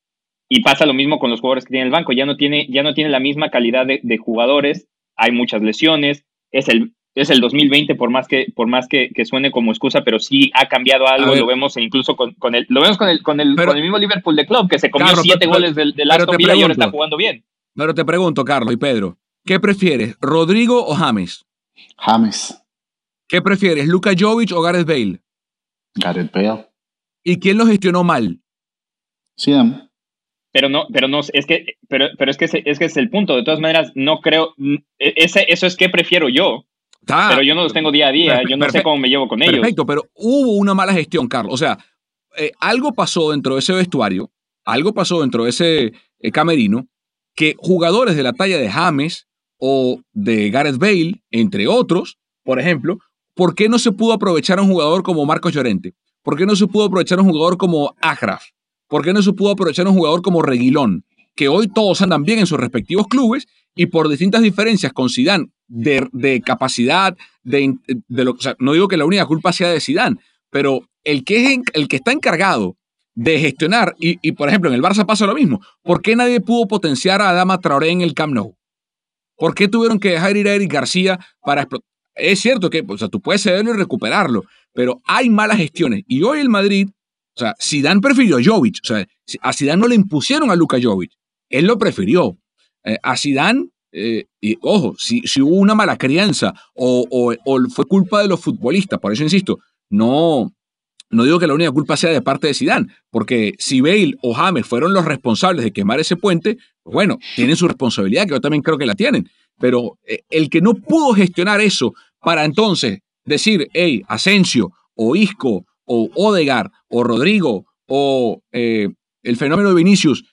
Y pasa lo mismo con los jugadores que tiene el banco. Ya no tiene, ya no tiene la misma calidad de, de jugadores. Hay muchas lesiones. Es el, es el 2020 por más que por más que, suene como excusa pero sí ha cambiado algo lo vemos incluso con, con, el lo vemos con el con el, con el mismo Liverpool de club que se comió siete goles del, del Aston Villa y ahora está jugando bien. Pero te pregunto Carlos y Pedro ¿qué prefieres Rodrigo o James James. ¿qué prefieres Luka Jovic o Gareth Bale Gareth Bale. ¿y quién lo gestionó mal Sí pero no, pero no, es que, pero, pero es que es que es el punto. De todas maneras, no creo, e, ese, eso es que prefiero yo pero yo no los tengo día a día, yo no sé cómo me llevo con ellos. Perfecto, pero hubo una mala gestión, Carlos. O sea, eh, algo pasó dentro de ese vestuario, algo pasó dentro de ese eh, camerino, que jugadores de la talla de James o de Gareth Bale, entre otros, por ejemplo, ¿por qué no se pudo aprovechar a un jugador como Marcos Llorente? ¿Por qué no se pudo aprovechar a un jugador como Agraf? ¿Por qué no se pudo aprovechar a un jugador como Reguilón? Que hoy todos andan bien en sus respectivos clubes y por distintas diferencias con Zidane de, capacidad, de, lo, no digo que la única culpa sea de Zidane, pero el que, es, el que está encargado de gestionar, y, por ejemplo en el Barça pasa lo mismo, ¿por qué nadie pudo potenciar a Adama Traoré en el Camp Nou? ¿Por qué tuvieron que dejar ir a Eric García para explotar? Es cierto que o sea, tú puedes cederlo y recuperarlo, pero hay malas gestiones. Y hoy el Madrid, o sea, Zidane prefirió a Jovic, o sea, a Zidane no le impusieron a Luka Jovic, él lo prefirió. Eh, a Zidane eh, y ojo, si, si, hubo una mala crianza o, fue culpa de los futbolistas, por eso insisto, no, no digo que la única culpa sea de parte de Zidane, porque si Bale o James fueron los responsables de quemar ese puente, pues bueno, tienen su responsabilidad, que yo también creo que la tienen, pero eh, el que no pudo gestionar eso para entonces decir, hey, Asensio o Isco o Odegar o Rodrigo o eh, el fenómeno de Vinicius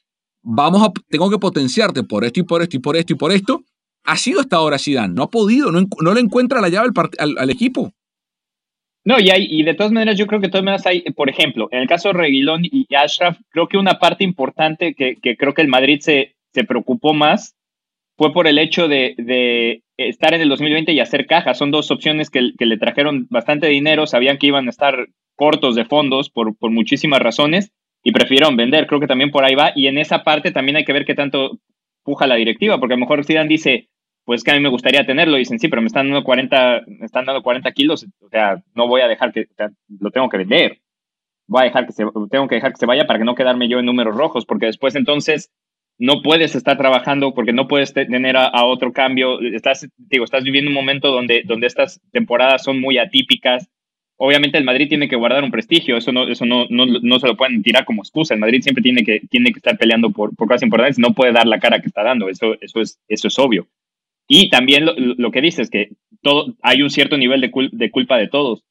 vamos a, tengo que potenciarte por esto y por esto y por esto y por esto. Ha sido hasta ahora Zidane, no ha podido, no, no le encuentra la llave al, equipo. No, y, hay, y de todas maneras, yo creo que de todas maneras hay, por ejemplo, en el caso de Reguilón y Ashraf, creo que una parte importante que, que creo que el Madrid se, se preocupó más fue por el hecho de, de, estar en el 2020 y hacer caja. Son dos opciones que, le trajeron bastante dinero, sabían que iban a estar cortos de fondos por, por muchísimas razones y prefirieron vender. Creo que también por ahí va. Y en esa parte también hay que ver qué tanto puja la directiva, porque a lo mejor Zidane dice, pues que a mí me gustaría tenerlo. Y dicen, sí, pero me están dando 40, me están dando 40 kilos, o sea, no voy a dejar que, lo tengo que vender. Voy a dejar que se, tengo que dejar que se vaya para que no quedarme yo en números rojos, porque después entonces no puedes estar trabajando porque no puedes tener a, otro cambio. Estás, digo, estás viviendo un momento donde, donde estas temporadas son muy atípicas. Obviamente el Madrid tiene que guardar un prestigio, eso no, eso no, no, se lo pueden tirar como excusa. El Madrid siempre tiene que, tiene que estar peleando por, por cosas importantes, no puede dar la cara que está dando, eso, eso, es, eso es obvio. Y también lo, que dices, que todo, hay un cierto nivel de, de, culpa de todos.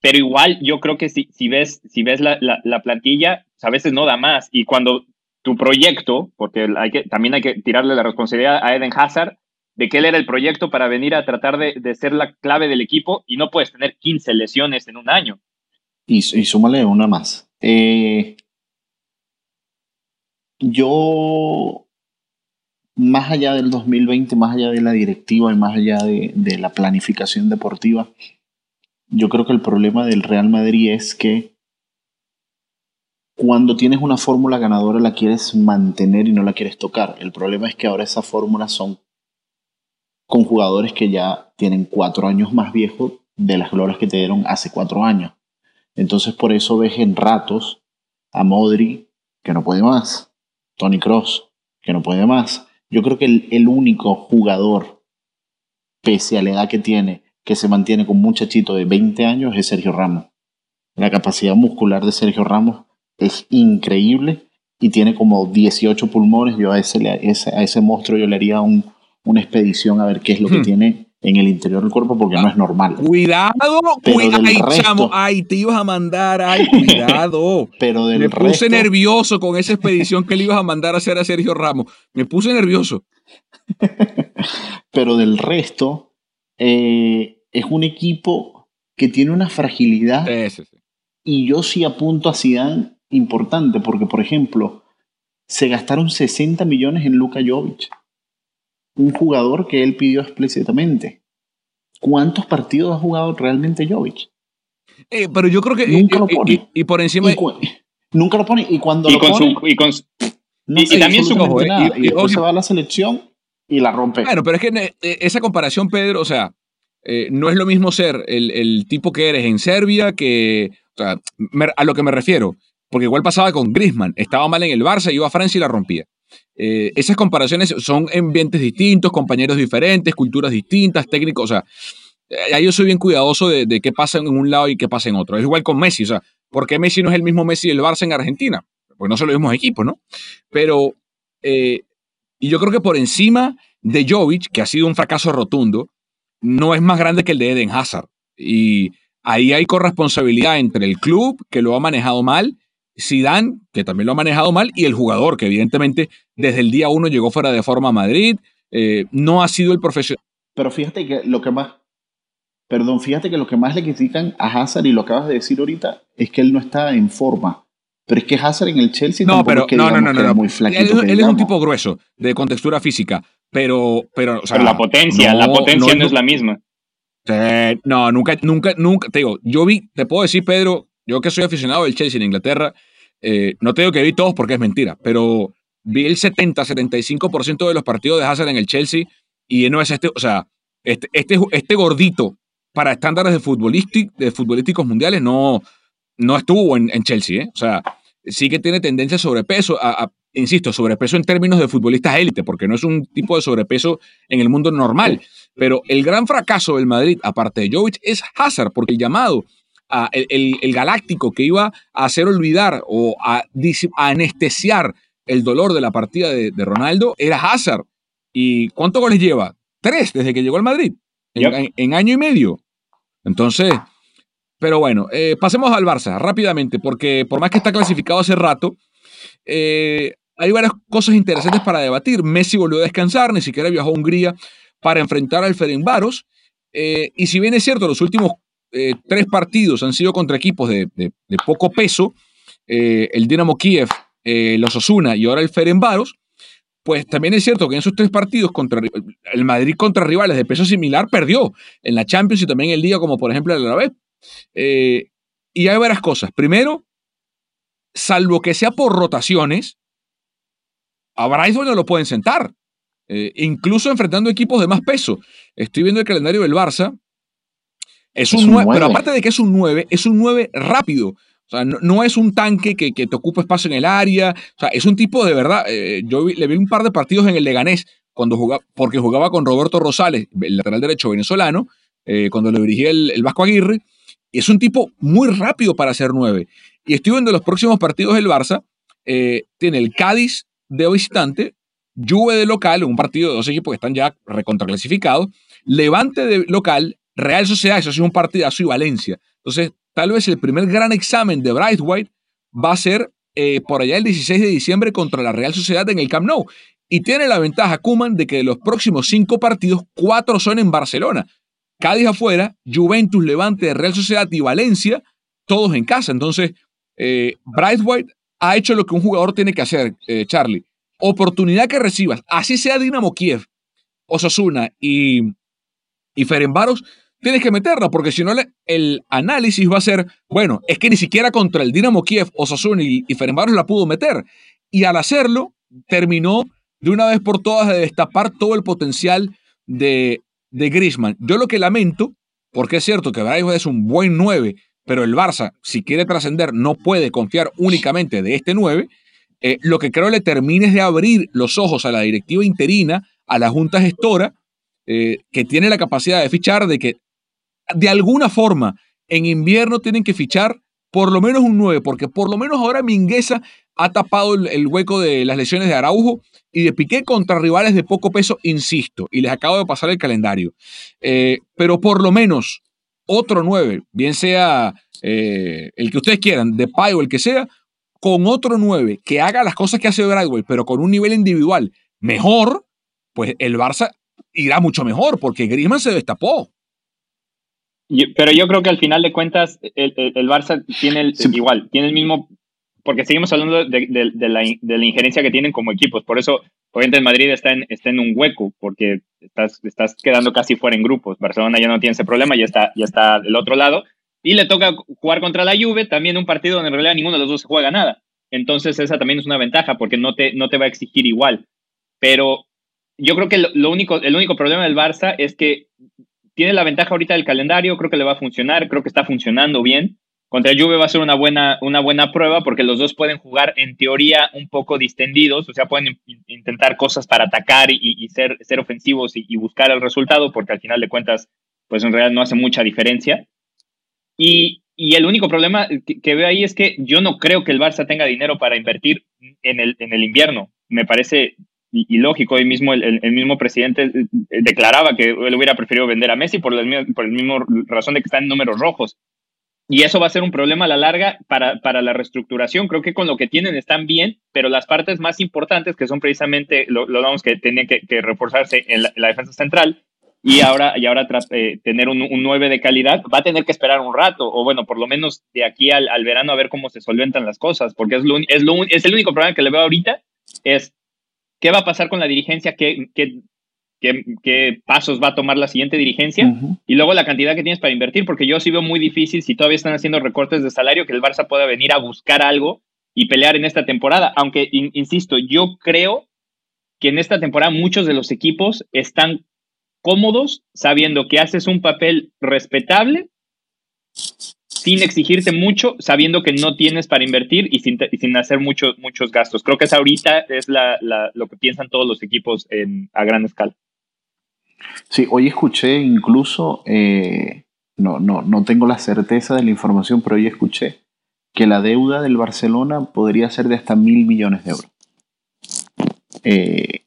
Pero igual yo creo que si, si ves, si ves la, la, la plantilla, pues, a veces no da más. Y cuando tu proyecto, porque hay que, también hay que tirarle la responsabilidad a Eden Hazard de que él era el proyecto para venir a tratar de, ser la clave del equipo y no puedes tener 15 lesiones en un año. Y, y súmale una más. Eh, yo, más allá del 2020, más allá de la directiva y más allá de, de la planificación deportiva, yo creo que el problema del Real Madrid es que cuando tienes una fórmula ganadora la quieres mantener y no la quieres tocar. El problema es que ahora esas fórmulas son con jugadores que ya tienen cuatro años más viejos de las glorias que te dieron hace cuatro años. Entonces por eso ves en ratos a Modri que no puede más, Tony Cross que no puede más. Yo creo que el, único jugador, pese a la edad que tiene, que se mantiene con un muchachito de 20 años es Sergio Ramos. La capacidad muscular de Sergio Ramos es increíble y tiene como 18 pulmones. Yo a ese, a ese, monstruo yo le haría un, una expedición a ver qué es lo que hmm. tiene en el interior del cuerpo porque no es normal. Cuidado, cuidado, ay, chamo, ay, te ibas a mandar, ay, <laughs> cuidado. pero del Me puse nervioso con esa expedición que le ibas a mandar a hacer a Sergio Ramos. Me puse nervioso. <laughs> pero del resto, eh, es un equipo que tiene una fragilidad. Y yo sí apunto a Zidane importante porque, por ejemplo, se gastaron 60 millones en Luka Jovic, un jugador que él pidió explícitamente. ¿Cuántos partidos ha jugado realmente Jovic? Eh, pero yo creo que. Nunca lo pone. Y, por encima. nunca lo pone. Y cuando lo pone. y, con, y, también su. y, después se va a la selección y la rompe. Bueno, pero es que eh, esa comparación, Pedro, o sea, eh, no es lo mismo ser el, el, tipo que eres en Serbia que. O sea, a lo que me refiero porque igual pasaba con Griezmann, estaba mal en el Barça, iba a Francia y la rompía. Eh, esas comparaciones son ambientes distintos, compañeros diferentes, culturas distintas, técnicos, o sea, eh, ahí yo soy bien cuidadoso de, qué pasa en un lado y qué pasa en otro. Es igual con Messi, o sea, ¿por qué Messi no es el mismo Messi del Barça en Argentina? Pues no son los mismos equipos, ¿no? Pero, eh, y yo creo que por encima de Jovic, que ha sido un fracaso rotundo, no es más grande que el de Eden Hazard. Y ahí hay corresponsabilidad entre el club, que lo ha manejado mal, Zidane, que también lo ha manejado mal, y el jugador, que evidentemente desde el día uno llegó fuera de forma a Madrid, eh, no ha sido el profesional. Pero fíjate que lo que más, perdón, fíjate que lo que más le critican a Hazard, y lo acabas de decir ahorita, es que él no está en forma. Pero es que Hazard en el Chelsea no, pero, que, no, no, no, no, muy flaquito. Él, es un tipo grueso, de contextura física, pero... Pero, la potencia, la potencia no, es la misma. no, nunca, nunca, nunca, te digo, yo vi, te puedo decir, Pedro, yo que soy aficionado del Chelsea en Inglaterra, eh, no te digo que vi todos porque es mentira, pero vi el 70-75% de los partidos de Hazard en el Chelsea y no es este, o sea, este, este, este gordito para estándares de, de futbolísticos mundiales no, no estuvo en, Chelsea, ¿eh? o sea, sí que tiene tendencia a sobrepeso, a, insisto, sobrepeso en términos de futbolistas élite, porque no es un tipo de sobrepeso en el mundo normal. Pero el gran fracaso del Madrid, aparte de Jovic, es Hazard, porque el llamado el, galáctico que iba a hacer olvidar o a, anestesiar el dolor de la partida de, Ronaldo era Hazard. ¿Y cuántos goles lleva? Tres desde que llegó al Madrid, en, año y medio. Entonces, pero bueno, eh, pasemos al Barça rápidamente, porque por más que está clasificado hace rato, eh, hay varias cosas interesantes para debatir. Messi volvió a descansar, ni siquiera viajó a Hungría para enfrentar al Ferencváros. Eh, y si bien es cierto, los últimos eh, tres partidos han sido contra equipos de, poco peso, eh, el Dinamo Kiev, eh, los Osuna y ahora el Ferenbaros, pues también es cierto que en esos tres partidos contra el Madrid contra rivales de peso similar perdió en la Champions y también el día como por ejemplo el Alavés. Y hay varias cosas. Primero, salvo que sea por rotaciones, a Bryce no lo pueden sentar. Incluso enfrentando equipos de más peso. Estoy viendo el calendario del Barça. Es, un, 9, pero aparte de que es un 9, es un 9 rápido. O sea, no, es un tanque que, te ocupa espacio en el área. O sea, es un tipo de verdad. Eh, yo le vi un par de partidos en el Leganés cuando jugaba, porque jugaba con Roberto Rosales, el lateral derecho venezolano, eh, cuando le dirigía el, el, Vasco Aguirre. Y es un tipo muy rápido para ser 9. Y estoy viendo los próximos partidos del Barça. tiene el Cádiz de visitante, Juve de local, un partido de dos equipos que están ya recontraclasificados, Levante de local, Real Sociedad, eso es un partidazo y Valencia. Entonces, tal vez el primer gran examen de Bright White va a ser eh, por allá el 16 de diciembre contra la Real Sociedad en el Camp Nou. Y tiene la ventaja Kuman de que de los próximos cinco partidos, cuatro son en Barcelona. Cádiz afuera, Juventus, Levante, Real Sociedad y Valencia, todos en casa. Entonces, eh, Bright White ha hecho lo que un jugador tiene que hacer, eh, Charlie oportunidad que recibas, así sea Dinamo Kiev, Osasuna y, y Ferenbaros, tienes que meterla, porque si no el análisis va a ser, bueno, es que ni siquiera contra el Dinamo Kiev, Osasuna y, y Ferenbaros la pudo meter. Y al hacerlo, terminó de una vez por todas de destapar todo el potencial de, de Griezmann. Yo lo que lamento, porque es cierto que Braijo es un buen 9, pero el Barça, si quiere trascender, no puede confiar únicamente de este 9, eh, lo que creo le termine es de abrir los ojos a la directiva interina, a la junta gestora, eh, que tiene la capacidad de fichar, de que de alguna forma en invierno tienen que fichar por lo menos un 9, porque por lo menos ahora Mingueza ha tapado el, hueco de las lesiones de Araujo y de Piqué contra rivales de poco peso, insisto, y les acabo de pasar el calendario. Eh, pero por lo menos otro 9, bien sea el que ustedes quieran, de Pai o el que sea, con otro 9 que haga las cosas que hace Bradway, pero con un nivel individual mejor, pues el Barça irá mucho mejor, porque Griezmann se destapó. Pero yo creo que al final de cuentas, el, Barça tiene el, igual, tiene el mismo, porque seguimos hablando de, la, injerencia que tienen como equipos. Por eso, obviamente, el Madrid está en, está en un hueco, porque estás, estás quedando casi fuera en grupos. Barcelona ya no tiene ese problema, ya está, ya está del otro lado. Y le toca jugar contra la Juve, también un partido donde en realidad ninguno de los dos juega nada. Entonces esa también es una ventaja porque no te, no te va a exigir igual. Pero yo creo que lo, único, el único problema del Barça es que tiene la ventaja ahorita del calendario, creo que le va a funcionar, creo que está funcionando bien. Contra Juve va a ser una buena, una buena prueba porque los dos pueden jugar en teoría un poco distendidos, o sea, pueden intentar cosas para atacar y, ser, ser ofensivos y, y, buscar el resultado porque al final de cuentas, pues en realidad no hace mucha diferencia. Y, el único problema que, veo ahí es que yo no creo que el Barça tenga dinero para invertir en el, en el invierno. Me parece ilógico. Hoy mismo el, mismo presidente eh, declaraba que él hubiera preferido vender a Messi por, la, por el mismo razón de que está en números rojos. Y eso va a ser un problema a la larga para, para la reestructuración. Creo que con lo que tienen están bien, pero las partes más importantes, que son precisamente lo, lo que tienen que, reforzarse en la, defensa central, y ahora, y ahora eh, tener un, un 9 de calidad, va a tener que esperar un rato, o bueno, por lo menos de aquí al, al verano a ver cómo se solventan las cosas, porque es, lo, es, lo, es el único problema que le veo ahorita, es qué va a pasar con la dirigencia, qué, qué, qué, pasos va a tomar la siguiente dirigencia, y luego la cantidad que tienes para invertir, porque yo sí veo muy difícil, si todavía están haciendo recortes de salario, que el Barça pueda venir a buscar algo y pelear en esta temporada, aunque, insisto, yo creo que en esta temporada muchos de los equipos están cómodos sabiendo que haces un papel respetable sin exigirte mucho, sabiendo que no tienes para invertir y sin, sin hacer muchos muchos gastos. Creo que es ahorita es lo que piensan todos los equipos a gran escala. Sí, hoy escuché incluso, eh, no, no, no tengo la certeza de la información, pero hoy escuché que la deuda del Barcelona podría ser de hasta mil millones de euros. Eh,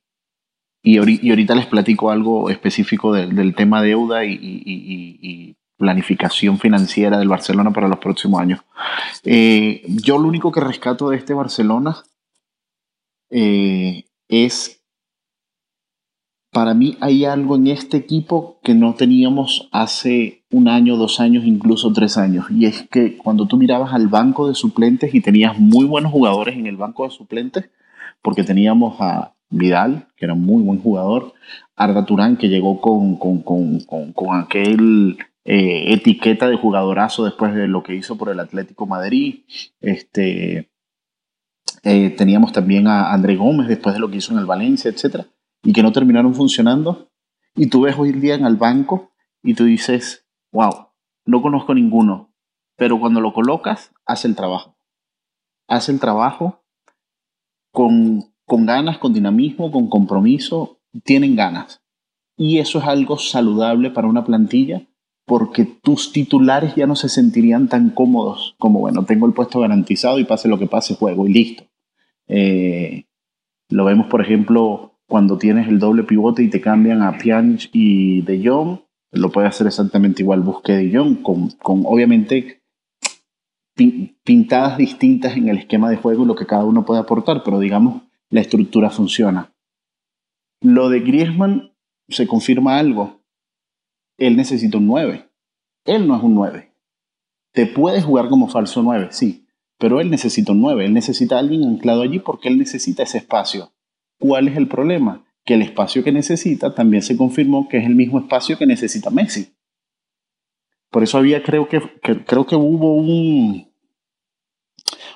y, ahorita les platico algo específico del, tema deuda y, planificación financiera del Barcelona para los próximos años. Eh, yo lo único que rescato de este Barcelona eh, es, para mí hay algo en este equipo que no teníamos hace un año, dos años, incluso tres años. Y es que cuando tú mirabas al banco de suplentes y tenías muy buenos jugadores en el banco de suplentes, porque teníamos a Vidal, que era un muy buen jugador, Arda Turán, que llegó con, con, con, con aquel eh, etiqueta de jugadorazo después de lo que hizo por el Atlético Madrid. Este, eh, teníamos también a André Gómez después de lo que hizo en el Valencia, etc. Y que no terminaron funcionando. Y tú ves hoy día en el banco y tú dices, wow, no conozco ninguno. Pero cuando lo colocas, hace el trabajo. Hace el trabajo con, con ganas, con dinamismo, con compromiso. Tienen ganas. Y eso es algo saludable para una plantilla porque tus titulares ya no se sentirían tan cómodos como, bueno, tengo el puesto garantizado y pase lo que pase, juego y listo. Eh, lo vemos, por ejemplo, cuando tienes el doble pivote y te cambian a Pjanic y De Jong, lo puede hacer exactamente igual Busqué De Jong, con, con obviamente pintadas distintas en el esquema de juego y lo que cada uno puede aportar, pero digamos, la estructura funciona. Lo de Griezmann se confirma algo él necesita un 9. Él no es un 9. Te puede jugar como falso 9, sí, pero él necesita un 9. Él necesita a alguien anclado allí porque él necesita ese espacio. ¿Cuál es el problema? Que el espacio que necesita también se confirmó que es el mismo espacio que necesita Messi. Por eso había, creo que, creo que hubo un,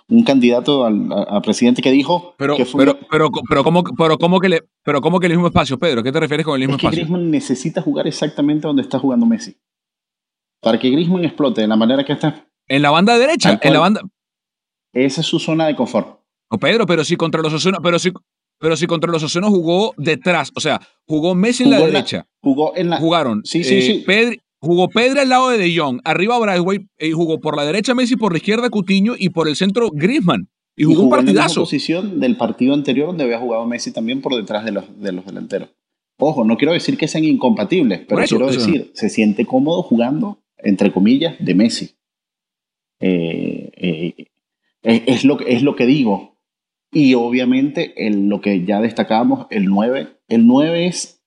un candidato a, presidente que dijo pero, que pero, pero, pero, ¿cómo, pero, ¿cómo que le, pero ¿cómo que el mismo espacio, Pedro? ¿Qué te refieres con el mismo es que espacio? Griezmann necesita jugar exactamente donde está jugando Messi. Para que Griezmann explote de la manera que está. En la banda derecha, en la banda... Esa es su zona de confort. O Pedro, pero si contra los Osasuna, pero si, pero si contra los Osasuna jugó detrás, o sea, jugó Messi en la derecha. jugó en la... Jugaron. Sí, sí, eh, sí. Pedro, Jugó Pedro al lado de De Jong, arriba Braithwaite, y jugó por la derecha Messi, por la izquierda Cutiño y por el centro Griezmann. Y jugó, un partidazo. En la posición del partido anterior donde había jugado Messi también por detrás de los, de los delanteros. Ojo, no quiero decir que sean incompatibles, pero quiero decir, se siente cómodo jugando, entre comillas, de Messi. Eh, eh, es, lo, es lo que digo. Y obviamente lo que ya destacábamos, el 9, el 9 es,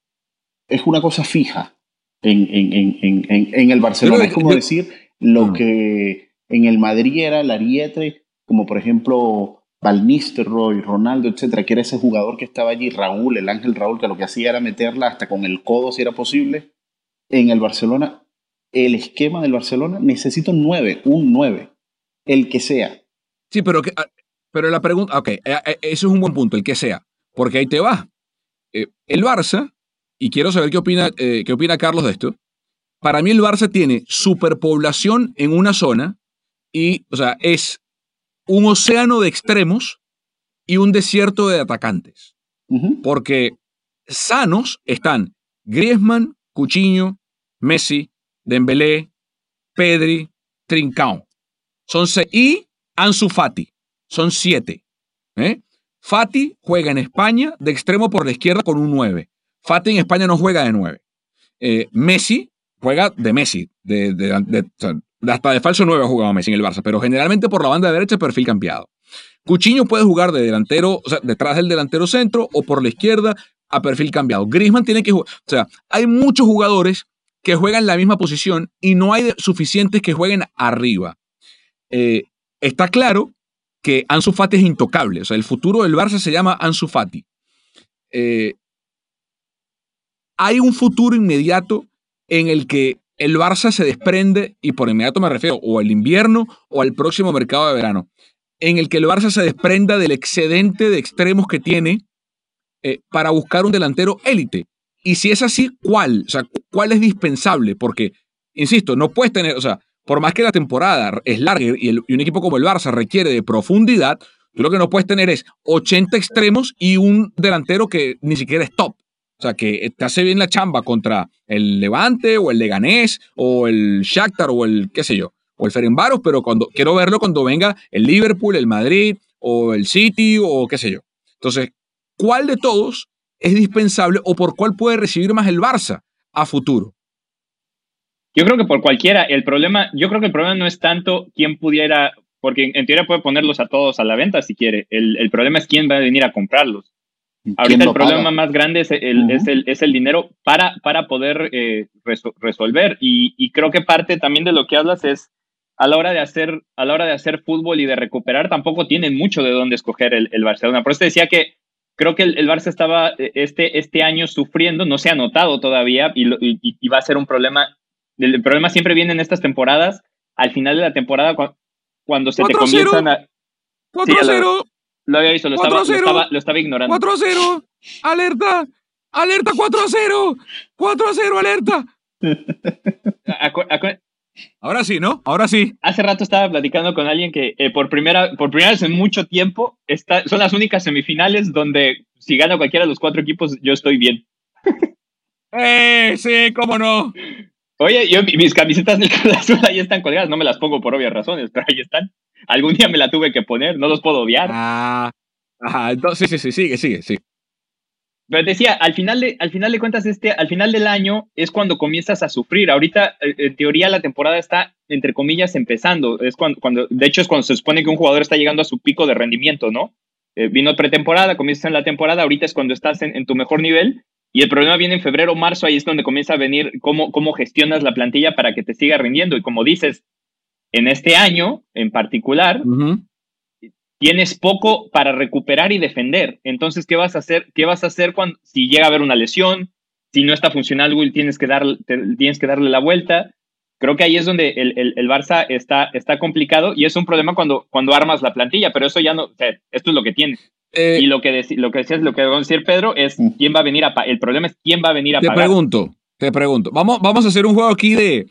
es una cosa fija en, en, en, en el Barcelona. es como decir lo que en el Madrid era el Ariete como por ejemplo Val Roy, Ronaldo, etcétera, que era ese jugador que estaba allí, Raúl, el Ángel Raúl, que lo que hacía era meterla hasta con el codo si era posible. En el Barcelona, el esquema del Barcelona necesita un 9, un 9, el que sea. Sí, pero, que, ah, pero la pregunta, ok, eh, eh, eso es un buen punto, el que sea, porque ahí te va. Eh, el Barça, y quiero saber qué opina, qué opina Carlos de esto, para mí el Barça tiene superpoblación en una zona y, o sea, es un océano de extremos y un desierto de atacantes. Porque sanos están Griezmann, Cuchiño, Messi, Dembélé, Pedri, Trincao. Son y Ansu Fati. Son siete. ¿eh? Fati juega en España de extremo por la izquierda con un 9. Fati en España no juega de 9. Eh, Messi juega de Messi, hasta de falso 9 ha jugado Messi en el Barça, pero generalmente por la banda derecha perfil cambiado. Cuchiño puede jugar de delantero, o sea, detrás del delantero centro o por la izquierda a perfil cambiado. Griezmann tiene que jugar, o sea, hay muchos jugadores que juegan la misma posición y no hay suficientes que jueguen arriba. Eh, está claro que Ansu Fati es intocable, o sea, el futuro del Barça se llama Ansu Fati. Eh, hay un futuro inmediato en el que el Barça se desprende, y por inmediato me refiero o al invierno o al próximo mercado de verano, en el que el Barça se desprenda del excedente de extremos que tiene eh, para buscar un delantero élite. Y si es así, ¿cuál? O sea, ¿cuál es dispensable? Porque, insisto, no puedes tener, o sea, por más que la temporada es larga y, y un equipo como el Barça requiere de profundidad, tú lo que no puedes tener es 80 extremos y un delantero que ni siquiera es top. O sea, que te hace bien la chamba contra el Levante o el Leganés o el Shakhtar o el, qué sé yo, o el Ferenbaros, pero cuando, quiero verlo cuando venga el Liverpool, el Madrid o el City o qué sé yo. Entonces, ¿cuál de todos es dispensable o por cuál puede recibir más el Barça a futuro? Yo creo que por cualquiera. El problema, yo creo que el problema no es tanto quién pudiera, porque en teoría puede ponerlos a todos a la venta si quiere. El problema es quién va a venir a comprarlos. Ahorita el problema más grande es el, es el, es el dinero para, para poder eh, resolver. Y, y, creo que parte también de lo que hablas es a la hora de hacer, a la hora de hacer fútbol y de recuperar, tampoco tienen mucho de dónde escoger el, el Barcelona. Por eso te decía que creo que el, el, Barça estaba eh, este, este año sufriendo, no se ha notado todavía y, y, y, va a ser un problema. El problema siempre viene en estas temporadas, al final de la temporada, cuando se te comienzan a... 4-0. Lo, había visto, lo estaba, lo estaba, lo estaba ignorando. 4-0, alerta, alerta 4-0, 4-0, alerta. <laughs> Ahora sí, ¿no? Ahora sí. Hace rato estaba platicando con alguien que eh, por, primera, por primera vez en mucho tiempo está, son las únicas semifinales donde si gana cualquiera de los cuatro equipos yo estoy bien. <laughs> ¡Eh! Sí, cómo no. Oye, yo, mis camisetas del Cruz Azul ahí están colgadas, no me las pongo por obvias razones, pero ahí están. Algún día me la tuve que poner, no los puedo odiar. Ah, ajá, entonces sí, sí, sí, sigue, sigue, sí. Pero decía, al final, de, al final de cuentas, este, al final del año es cuando comienzas a sufrir. Ahorita, eh, en teoría, la temporada está, entre comillas, empezando. Es cuando, cuando, de hecho, es cuando se supone que un jugador está llegando a su pico de rendimiento, ¿no? Eh, vino pretemporada, comienzas en la temporada, ahorita es cuando estás en, en, tu mejor nivel. Y el problema viene en febrero, marzo, ahí es donde comienza a venir cómo, cómo gestionas la plantilla para que te siga rindiendo. Y como dices, en este año en particular, uh -huh tienes poco para recuperar y defender. Entonces, ¿qué vas a hacer? ¿Qué vas a hacer cuando si llega a haber una lesión? Si no está funcionando y tienes que, dar, te, tienes que darle la vuelta. Creo que ahí es donde el, el, el, Barça está, está complicado y es un problema cuando, cuando armas la plantilla, pero eso ya no, o sea, esto es lo que tiene. Eh, y lo que, lo que decías, lo que va a decir Pedro es quién va a venir a El problema es quién va a venir a te pagar. Te pregunto, te pregunto. Vamos, vamos a hacer un juego aquí de.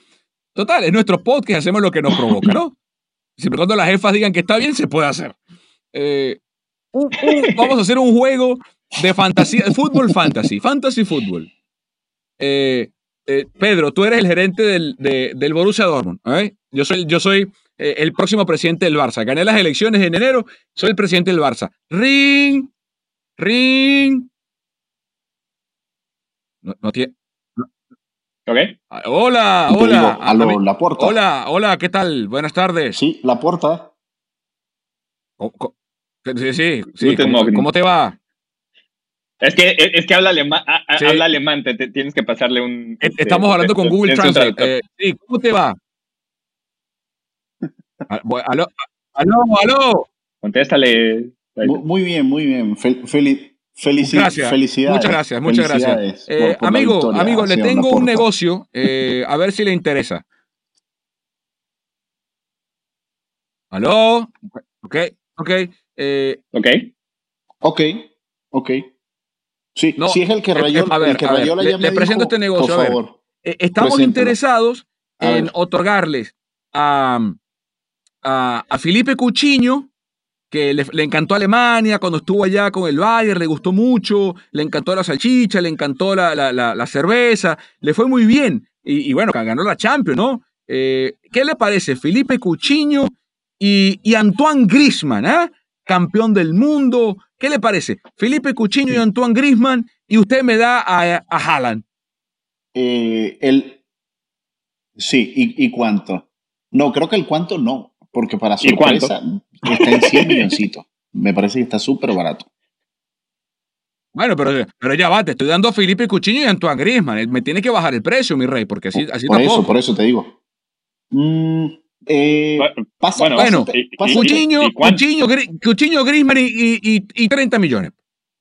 Total, es nuestro podcast, hacemos lo que nos provoca, ¿no? <laughs> Siempre cuando las jefas digan que está bien, se puede hacer. Eh, <laughs> vamos a hacer un juego de fantasía, fútbol fantasy, fantasy fútbol. Eh, eh, Pedro, tú eres el gerente del, de, del Borussia Dortmund. ¿eh? Yo soy, yo soy el próximo presidente del Barça. Gané las elecciones en enero, soy el presidente del Barça. Ring, ring. No, no tiene. Okay. Hola, hola. Digo, lo, la puerta. Hola, hola, ¿qué tal? Buenas tardes. Sí, la puerta. Sí, sí, sí. ¿Cómo, ¿Cómo, te va? Es que, es que habla alemán, sí. habla alemán te, te, tienes que pasarle un... Este, Estamos hablando con Google Translate. Eh, sí, ¿cómo te va? Aló, aló, aló. Contéstale. Muy bien, muy bien. Fel, fel, felici gracias. Felicidades. Muchas gracias, muchas gracias. Eh, por, por amigo, amigo, le tengo un negocio, eh, a ver si le interesa. ¿Aló? Ok, ok. Eh, ok. Ok, ok. Sí, no, si es el que rayó, a ver, el que a rayó ver, la le, le presento dijo, este negocio. Por a ver, favor, eh, estamos preséntalo. interesados A en otorgarles a, a, a Felipe Cuchiño, que le, le, encantó Alemania cuando estuvo allá con el Bayern, le gustó mucho, le encantó la salchicha, le encantó la, la, la, la cerveza, le fue muy bien. Y, y, bueno, ganó la Champions, ¿no? Eh, ¿Qué le parece? Felipe Cuchiño y, y Antoine Grisman, ¿eh? campeón del mundo. ¿Qué le parece? Felipe Cuchiño y Antoine Grisman, y usted me da a, a Haaland. Eh, el... Sí, ¿Y, ¿y, cuánto? No, creo que el cuánto no, porque para sorpresa está en 100 milloncitos. Me parece que está súper barato. Bueno, pero, pero ya va, te estoy dando a Felipe Cuchiño y a Antoine Grisman. Me tiene que bajar el precio, mi rey, porque así, así por tampoco. eso, por eso te digo. Mm, eh, pasa, bueno, y, y, y, 30 millones.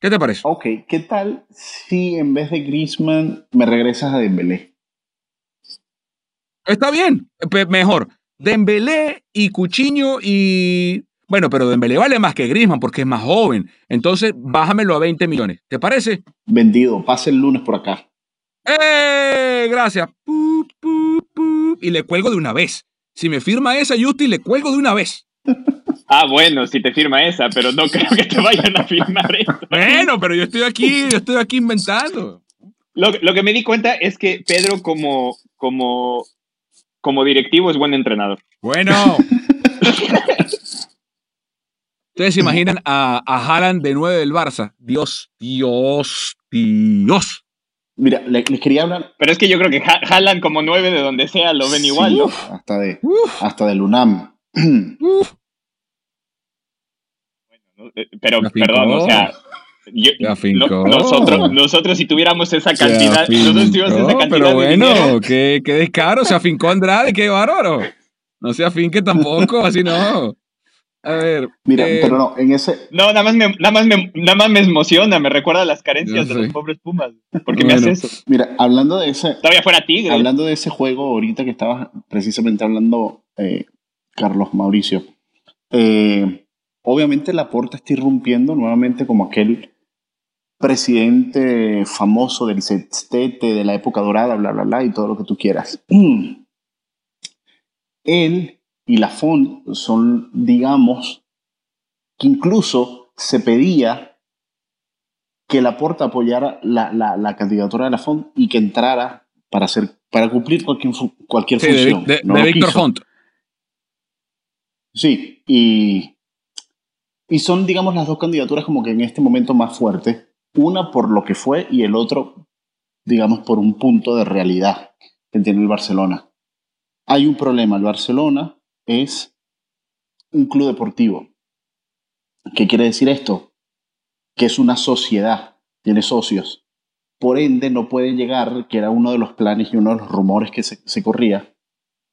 ¿Qué te parece? Ok, ¿qué tal si en vez de Grisman me regresas a Dembélé? Está bien, mejor. Dembélé y Cuchiño y... Bueno, pero Dembélé vale más que Grisman porque es más joven. Entonces, bájamelo a 20 millones. ¿Te parece? Vendido. Pase el lunes por acá. ¡Eh! Gracias. Pup, pup, pup. Y le cuelgo de una vez. Si me firma esa, Justin, le cuelgo de una vez. <laughs> Ah, bueno, si te firma esa, pero no <laughs> creo que te vayan a firmar eso. Bueno, pero yo estoy aquí, yo estoy aquí inventando. Lo, lo que me di cuenta es que Pedro, como, como, como directivo, es buen entrenador. Bueno. <laughs> Ustedes se imaginan a, a Haaland de 9 del Barça. Dios, Dios, Dios. Mira, les le quería hablar. Pero es que yo creo que ha Haaland como 9 de donde sea lo ven sí, igual, ¿no? Hasta de, Uf. hasta del UNAM. Uf. Bueno, eh, pero, perdón, o sea. Yo, no, nosotros, nosotros, si tuviéramos esa cantidad, nosotros si esa cantidad pero bueno, de dinero, qué, qué descaro, se afincó Andrade, qué bárbaro. No se afinque tampoco, así no. A ver. Mira, eh, pero no, en ese. No, nada más me, nada más me, nada más me emociona, me recuerda las carencias de los pobres Pumas. Porque me hace eso. Mira, hablando de ese. Todavía fuera Tigre. Hablando de ese juego ahorita que estabas precisamente hablando, eh, Carlos Mauricio, eh, obviamente la porta está irrumpiendo nuevamente como aquel presidente famoso del sextete de la época dorada, bla, bla, bla, y todo lo que tú quieras. Mm. Él y Lafont son, digamos, que incluso se pedía que Laporta apoyara la, la, la candidatura de Lafont y que entrara para hacer para cumplir cualquier, cualquier sí, función. de- No de Víctor. Font. Sí, y, y son, digamos, las dos candidaturas como que en este momento más fuertes. Una por lo que fue y el otro, digamos, por un punto de realidad que tiene el Barcelona. Hay un problema. El Barcelona es un club deportivo. ¿Qué quiere decir esto? Que es una sociedad, tiene socios. Por ende, no puede llegar, que era uno de los planes y uno de los rumores que se, se corría,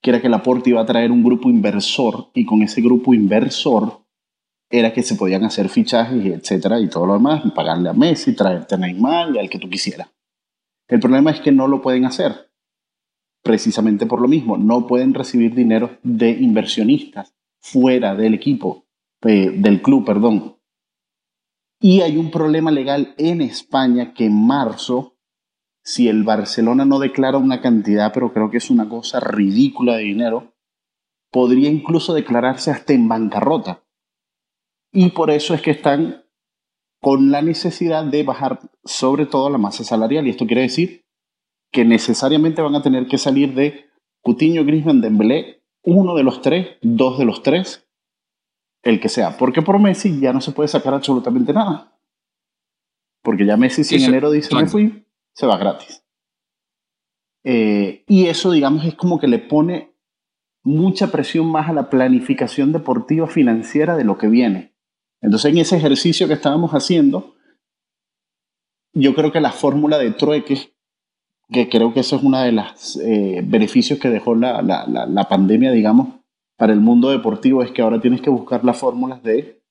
que era que Laporte iba a traer un grupo inversor y con ese grupo inversor era que se podían hacer fichajes, etcétera, y todo lo demás, y pagarle a Messi, traerte a Neymar y al que tú quisieras. El problema es que no lo pueden hacer, precisamente por lo mismo, no pueden recibir dinero de inversionistas fuera del equipo, eh, del club, perdón. Y hay un problema legal en España que en marzo si el Barcelona no declara una cantidad, pero creo que es una cosa ridícula de dinero, podría incluso declararse hasta en bancarrota. Y por eso es que están con la necesidad de bajar sobre todo la masa salarial. Y esto quiere decir que necesariamente van a tener que salir de Coutinho, Griezmann, Dembélé, uno de los tres, dos de los tres, el que sea. Porque por Messi ya no se puede sacar absolutamente nada. Porque ya Messi si en enero dice me fui, se va gratis. Eh, y eso, digamos, es como que le pone mucha presión más a la planificación deportiva financiera de lo que viene. Entonces, en ese ejercicio que estábamos haciendo, yo creo que la fórmula de trueque, que creo que eso es uno de los beneficios que dejó la, la, la, la pandemia, digamos, para el mundo deportivo, es que ahora tienes que buscar las fórmulas de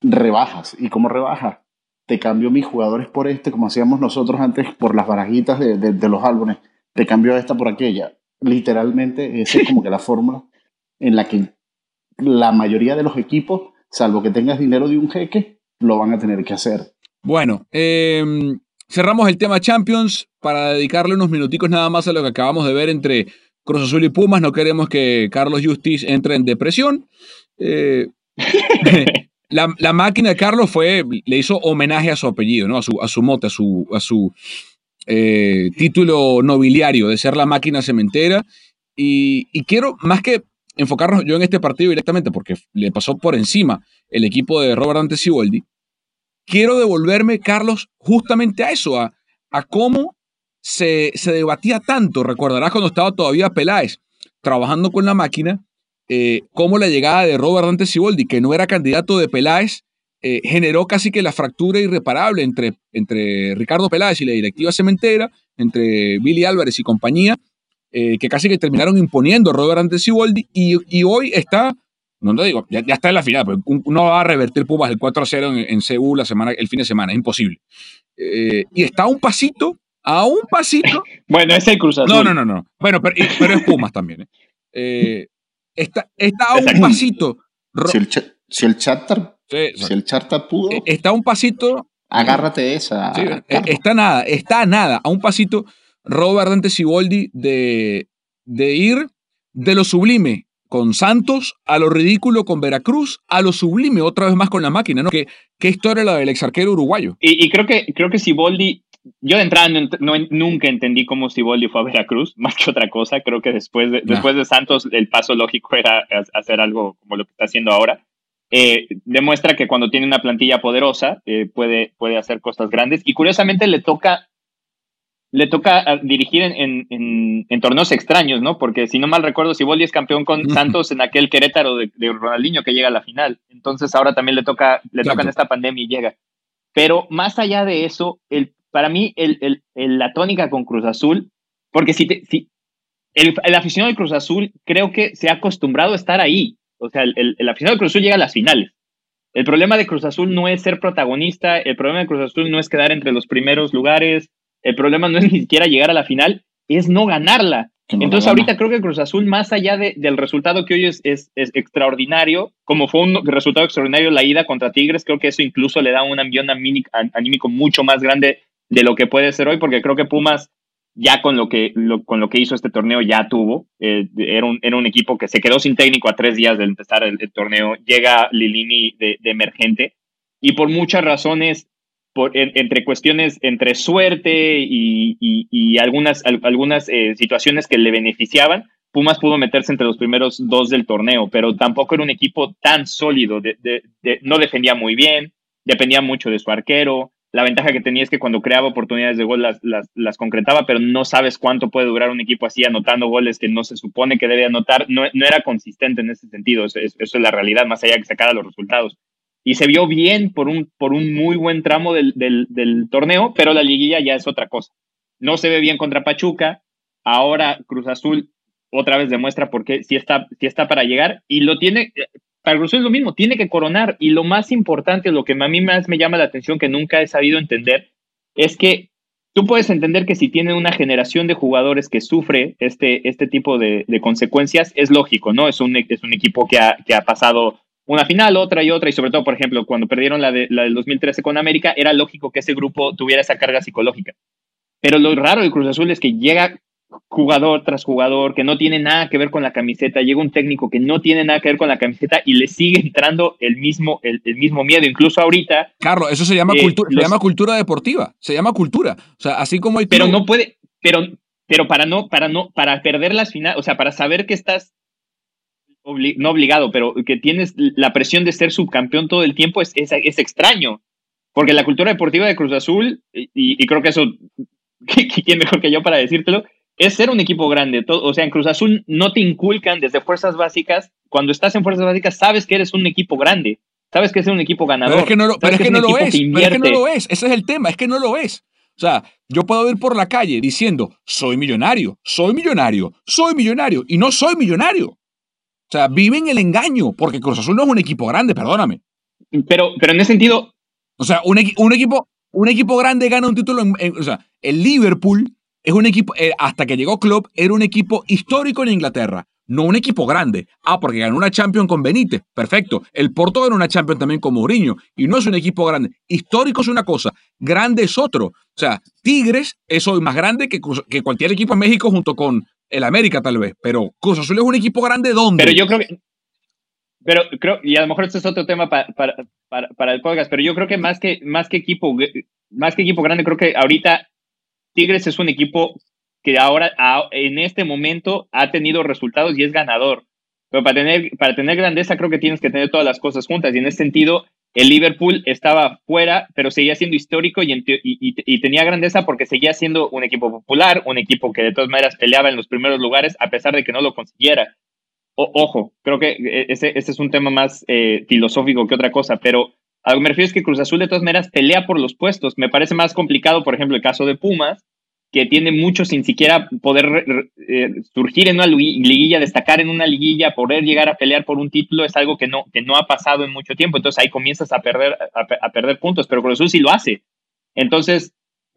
rebajas. ¿Y cómo rebajas? Te cambio mis jugadores por este, como hacíamos nosotros antes por las barajitas de, de, los álbumes. Te cambio esta por aquella. Literalmente, es como que la fórmula en la que la mayoría de los equipos, salvo que tengas dinero de un jeque, lo van a tener que hacer. Bueno, eh, cerramos el tema Champions para dedicarle unos minuticos nada más a lo que acabamos de ver entre Cruz Azul y Pumas. No queremos que Carlos Justiz entre en depresión. Eh, <laughs> la, la, máquina de Carlos fue, le hizo homenaje a su apellido, ¿no? a, su, a su mote, a su, a su eh, título nobiliario de ser la máquina cementera. Y, y, quiero, más que enfocarnos yo en este partido directamente, porque le pasó por encima el equipo de Robert Dante Siboldi, quiero devolverme, Carlos, justamente a eso, a, cómo se, se, debatía tanto. Recordarás cuando estaba todavía Peláez trabajando con la máquina, eh, cómo la llegada de Robert Dante Siboldi, que no era candidato de Peláez, eh, generó casi que la fractura irreparable entre, entre Ricardo Peláez y la directiva cementera, entre Billy Álvarez y compañía, eh, que casi que terminaron imponiendo a Robert Dante Siboldi, y, y hoy está no te digo, ya, ya, está en la final, pero no va a revertir Pumas el 4-0 en, en Seúl la semana, el fin de semana, es imposible. Eh, y está a un pasito, a un pasito. <laughs> bueno, es el Cruz Azul. No, no, no, no. Bueno, pero, pero es Pumas también. ¿eh? Eh, está, está a un pasito. Si el, si el charter, sí, si el charter pudo. Está a un pasito. Agárrate de esa. Sí, está nada, está a nada, a un pasito Robert Dante Siboldi de, de ir de lo sublime con Santos, a lo ridículo con Veracruz, a lo sublime otra vez más con la máquina, ¿no? ¿Qué, qué historia la del exarquero uruguayo? Y, y, creo que creo que Siboldi, yo de entrada no, no, nunca entendí cómo Siboldi fue a Veracruz, <laughs> más que otra cosa, creo que después de, después de Santos el paso lógico era hacer algo como lo que está haciendo ahora. Eh, demuestra que cuando tiene una plantilla poderosa eh, puede, puede hacer cosas grandes y curiosamente le toca le toca dirigir en, en, en, en, torneos extraños, ¿no? Porque si no mal recuerdo, Siboldi es campeón con Santos en aquel Querétaro de, de, Ronaldinho que llega a la final. Entonces ahora también le toca, le claro. toca en esta pandemia y llega. Pero más allá de eso, el, para mí el, el, el, la tónica con Cruz Azul, porque si, te, si el, el aficionado de Cruz Azul creo que se ha acostumbrado a estar ahí. O sea, el aficionado de Cruz Azul llega a las finales. El problema de Cruz Azul no es ser protagonista, el problema de Cruz Azul no es quedar entre los primeros lugares, el problema no es <laughs> ni siquiera llegar a la final, es no ganarla. No Entonces ahorita creo que Cruz Azul, más allá de- del resultado que hoy es, es, es extraordinario, como fue un resultado extraordinario la ida contra Tigres, creo que eso incluso le da un ambiente anímico, anímico mucho más grande de lo que puede ser hoy, porque creo que Pumas ya con lo que, lo- con lo que hizo este torneo ya tuvo. Eh, era, un, era un equipo que se quedó sin técnico a tres días de empezar el, el torneo. Llega Lilini de, de emergente y por muchas razones, por, en- entre cuestiones, entre suerte y, algunas, al- algunas eh, situaciones que le beneficiaban, Pumas pudo meterse entre los primeros dos del torneo, pero tampoco era un equipo tan sólido. no defendía muy bien, dependía mucho de su arquero. La ventaja que tenía es que cuando creaba oportunidades de gol las, concretaba, pero no sabes cuánto puede durar un equipo así anotando goles que no se supone que debe anotar. No, era consistente en ese sentido. Eso, es- eso es la realidad, más allá de que sacara los resultados. Y se vio bien por un, por un muy buen tramo del, del, del torneo, pero la liguilla ya es otra cosa. No se ve bien contra Pachuca. Ahora Cruz Azul otra vez demuestra por qué sí está, está para llegar y lo tiene. Para Cruz Azul es lo mismo, tiene que coronar. Y lo más importante, lo que a mí más me llama la atención, que nunca he sabido entender, es que tú puedes entender que si tiene una generación de jugadores que sufre este, este tipo de, de consecuencias, es lógico, ¿no? Es un, es un equipo que ha, que ha pasado una final, otra y otra, y sobre todo, por ejemplo, cuando perdieron la, de, la del 2013 con América, era lógico que ese grupo tuviera esa carga psicológica. Pero lo raro del Cruz Azul es que llega jugador tras jugador que no tiene nada que ver con la camiseta, llega un técnico que no tiene nada que ver con la camiseta y le sigue entrando el mismo, el, el mismo miedo. Incluso ahorita, Carlos, eso se llama, Eh, cultura, se los- llama cultura deportiva. Se llama cultura. O sea, así como hay pero no puede, pero, pero para no, para no, para perder las finales, o sea, para saber que estás obli- no obligado, pero que tienes la presión de ser subcampeón todo el tiempo es, es, es extraño. Porque la cultura deportiva de Cruz Azul, y, y creo que eso, <laughs> ¿quién mejor que yo para decírtelo? Es ser un equipo grande. Todo- o sea, en Cruz Azul no te inculcan desde fuerzas básicas. Cuando estás en fuerzas básicas, sabes que eres un equipo grande. Sabes que es un equipo ganador. Pero es que no lo, pero es que un no lo equipo es. que Pero es que no lo es. Ese es el tema. Es que no lo es. O sea, yo puedo ir por la calle diciendo, soy millonario, soy millonario, soy millonario, y no soy millonario. O sea, vive en el engaño, porque Cruz Azul no es un equipo grande, perdóname. Pero, pero en ese sentido, O sea, un, un equipo, un equipo grande gana un título. En, en- o sea, el Liverpool es un equipo, eh, hasta que llegó Klopp, era un equipo histórico en Inglaterra. No un equipo grande. Ah, porque ganó una Champions con Benítez. Perfecto. El Porto ganó una Champions también con Mourinho. Y no es un equipo grande. Histórico es una cosa. Grande es otro. O sea, Tigres es hoy más grande que, cualquier equipo en México junto con el América, tal vez. Pero Cruz Azul es un equipo grande ¿dónde? Pero yo creo que. Pero creo, y a lo mejor este es otro tema pa- para, para, para el podcast, pero yo creo que más que, más que equipo, más que equipo grande, creo que ahorita Tigres es un equipo que ahora, en este momento, ha tenido resultados y es ganador. Pero para tener, para tener grandeza, creo que tienes que tener todas las cosas juntas. Y en ese sentido, el Liverpool estaba fuera, pero seguía siendo histórico y tenía grandeza porque seguía siendo un equipo popular, un equipo que de todas maneras peleaba en los primeros lugares, a pesar de que no lo consiguiera. O- ojo, creo que eh, ese, ese es un tema más eh, filosófico que otra cosa, pero a lo que me refiero es que Cruz Azul de todas maneras pelea por los puestos. Me parece más complicado, por ejemplo, el caso de Pumas, que tiene mucho sin siquiera poder eh, surgir en una ligui- liguilla, destacar en una liguilla, poder llegar a pelear por un título, es algo que no, que no ha pasado en mucho tiempo. Entonces ahí comienzas a perder, a, pe- a perder puntos, pero Cruz Azul sí lo hace. Entonces,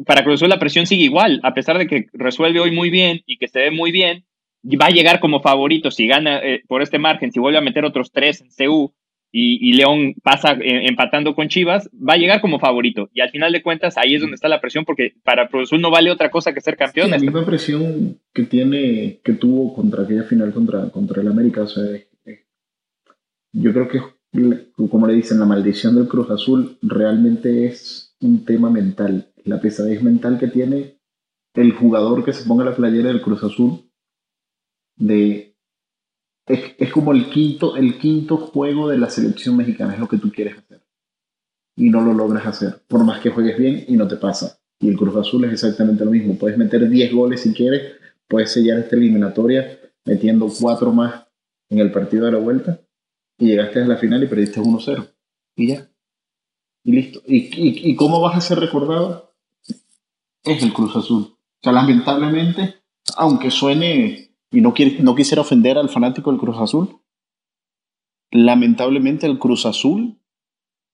para Cruz Azul la presión sigue igual, a pesar de que resuelve hoy muy bien y que se ve muy bien, va a llegar como favorito si gana eh, por este margen, si vuelve a meter otros tres en CU y, y León pasa eh, empatando con Chivas, va a llegar como favorito. Y al final de cuentas, ahí es donde está la presión, porque para Cruz Azul no vale otra cosa que ser Sí, campeón. la misma presión que tiene, que tuvo contra aquella final contra, contra el América. O sea, es- es- yo creo que, como le dicen, la maldición del Cruz Azul realmente es un tema mental. La pesadez mental que tiene el jugador que se ponga la playera del Cruz Azul de es, es como el quinto, el quinto juego de la selección mexicana, es lo que tú quieres hacer. Y no lo logras hacer, por más que juegues bien y no te pasa. Y el Cruz Azul es exactamente lo mismo. Puedes meter 10 goles si quieres, puedes sellar esta eliminatoria metiendo 4 más en el partido de la vuelta y llegaste a la final y perdiste 1-0. Y ya. Y listo. ¿Y, y, y cómo vas a ser recordado? Es el Cruz Azul. O sea, lamentablemente, aunque suene, y no, quiere, no quisiera ofender al fanático del Cruz Azul, lamentablemente el Cruz Azul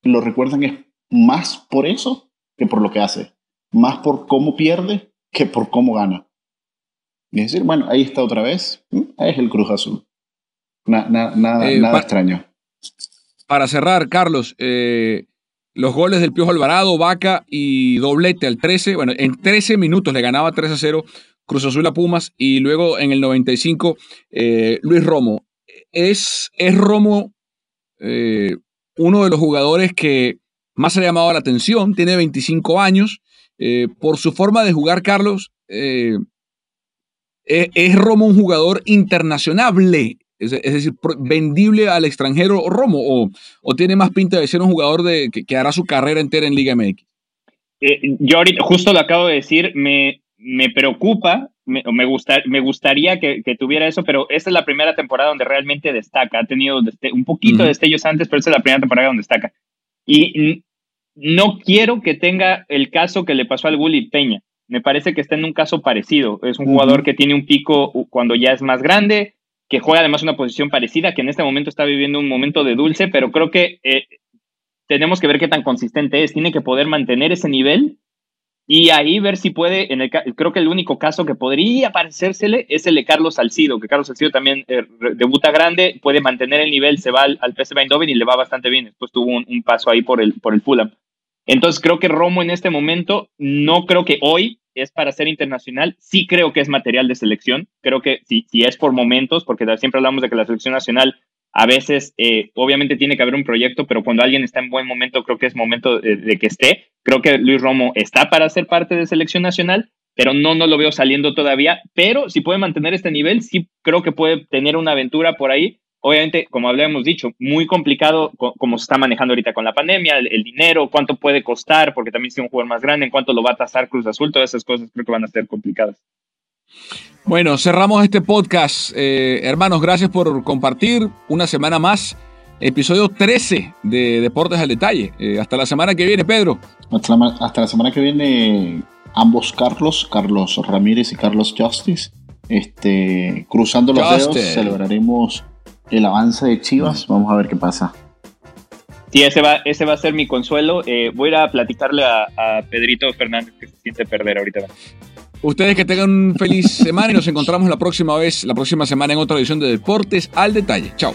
lo recuerdan es más por eso que por lo que hace, más por cómo pierde que por cómo gana. Es decir, bueno, ahí está otra vez, ahí es el Cruz Azul. nada Eh, pa- extraño. Para cerrar, Carlos, eh, los goles del Piojo Alvarado, Vaca y doblete al 13. Bueno, en 13 minutos le ganaba 3 a 0 Cruz Azul a Pumas y luego en el 95 eh, Luis Romo. ¿Es, es Romo eh, uno de los jugadores que más ha llamado la atención? Tiene 25 años. eh, por su forma de jugar, Carlos, eh, ¿es, Romo un jugador internacionable? Es, decir, vendible al extranjero Romo o, tiene más pinta de ser un jugador de, que, hará su carrera entera en Liga MX. Yo ahorita, justo lo acabo de decir, me, me preocupa, me, me, gusta, me gustaría que, que tuviera eso, pero esta es la primera temporada donde realmente destaca. Ha tenido un poquito de destellos antes, pero esta es la primera temporada donde destaca. Y no quiero que tenga el caso que le pasó al Gulli Peña. Me parece que está en un caso parecido. Es un jugador que tiene un pico cuando ya es más grande, que juega además una posición parecida, que en este momento está viviendo un momento de dulce, pero creo que eh, tenemos que ver qué tan consistente es. Tiene que poder mantener ese nivel y ahí ver si puede. En el, creo que el único caso que podría parecérsele es el de Carlos Salcido, que Carlos Salcido también eh, debuta grande, puede mantener el nivel, se va al, al PSV Eindhoven y le va bastante bien. Después tuvo un, un paso ahí por el, por el Fulham. Entonces creo que Romo en este momento, no creo que hoy es para ser internacional, sí creo que es material de selección, creo que si, si es por momentos, porque siempre hablamos de que la selección nacional a veces eh, obviamente tiene que haber un proyecto, pero cuando alguien está en buen momento, creo que es momento de, que esté. Creo que Luis Romo está para ser parte de selección nacional, pero no, no lo veo saliendo todavía. Pero si puede mantener este nivel, sí creo que puede tener una aventura por ahí. Obviamente, como habíamos dicho, muy complicado co- como se está manejando ahorita con la pandemia, el, dinero, cuánto puede costar, porque también si un jugador más grande, en cuánto lo va a tasar Cruz Azul, todas esas cosas creo que van a ser complicadas. Bueno, cerramos este podcast. Eh, hermanos, gracias por compartir una semana más. Episodio 13 de Deportes al Detalle. Eh, hasta la semana que viene, Pedro. Hasta la, hasta la semana que viene, ambos Carlos, Carlos Ramírez y Carlos Justice, este, cruzando los Justice. dedos, celebraremos el avance de Chivas. Vamos a ver qué pasa. Sí, ese va, ese va a ser mi consuelo. Eh, voy a ir a platicarle a, a Pedrito Fernández que se siente perder ahorita. Ustedes que tengan un feliz semana y nos encontramos la próxima vez, la próxima semana en otra edición de Deportes al Detalle. Chao.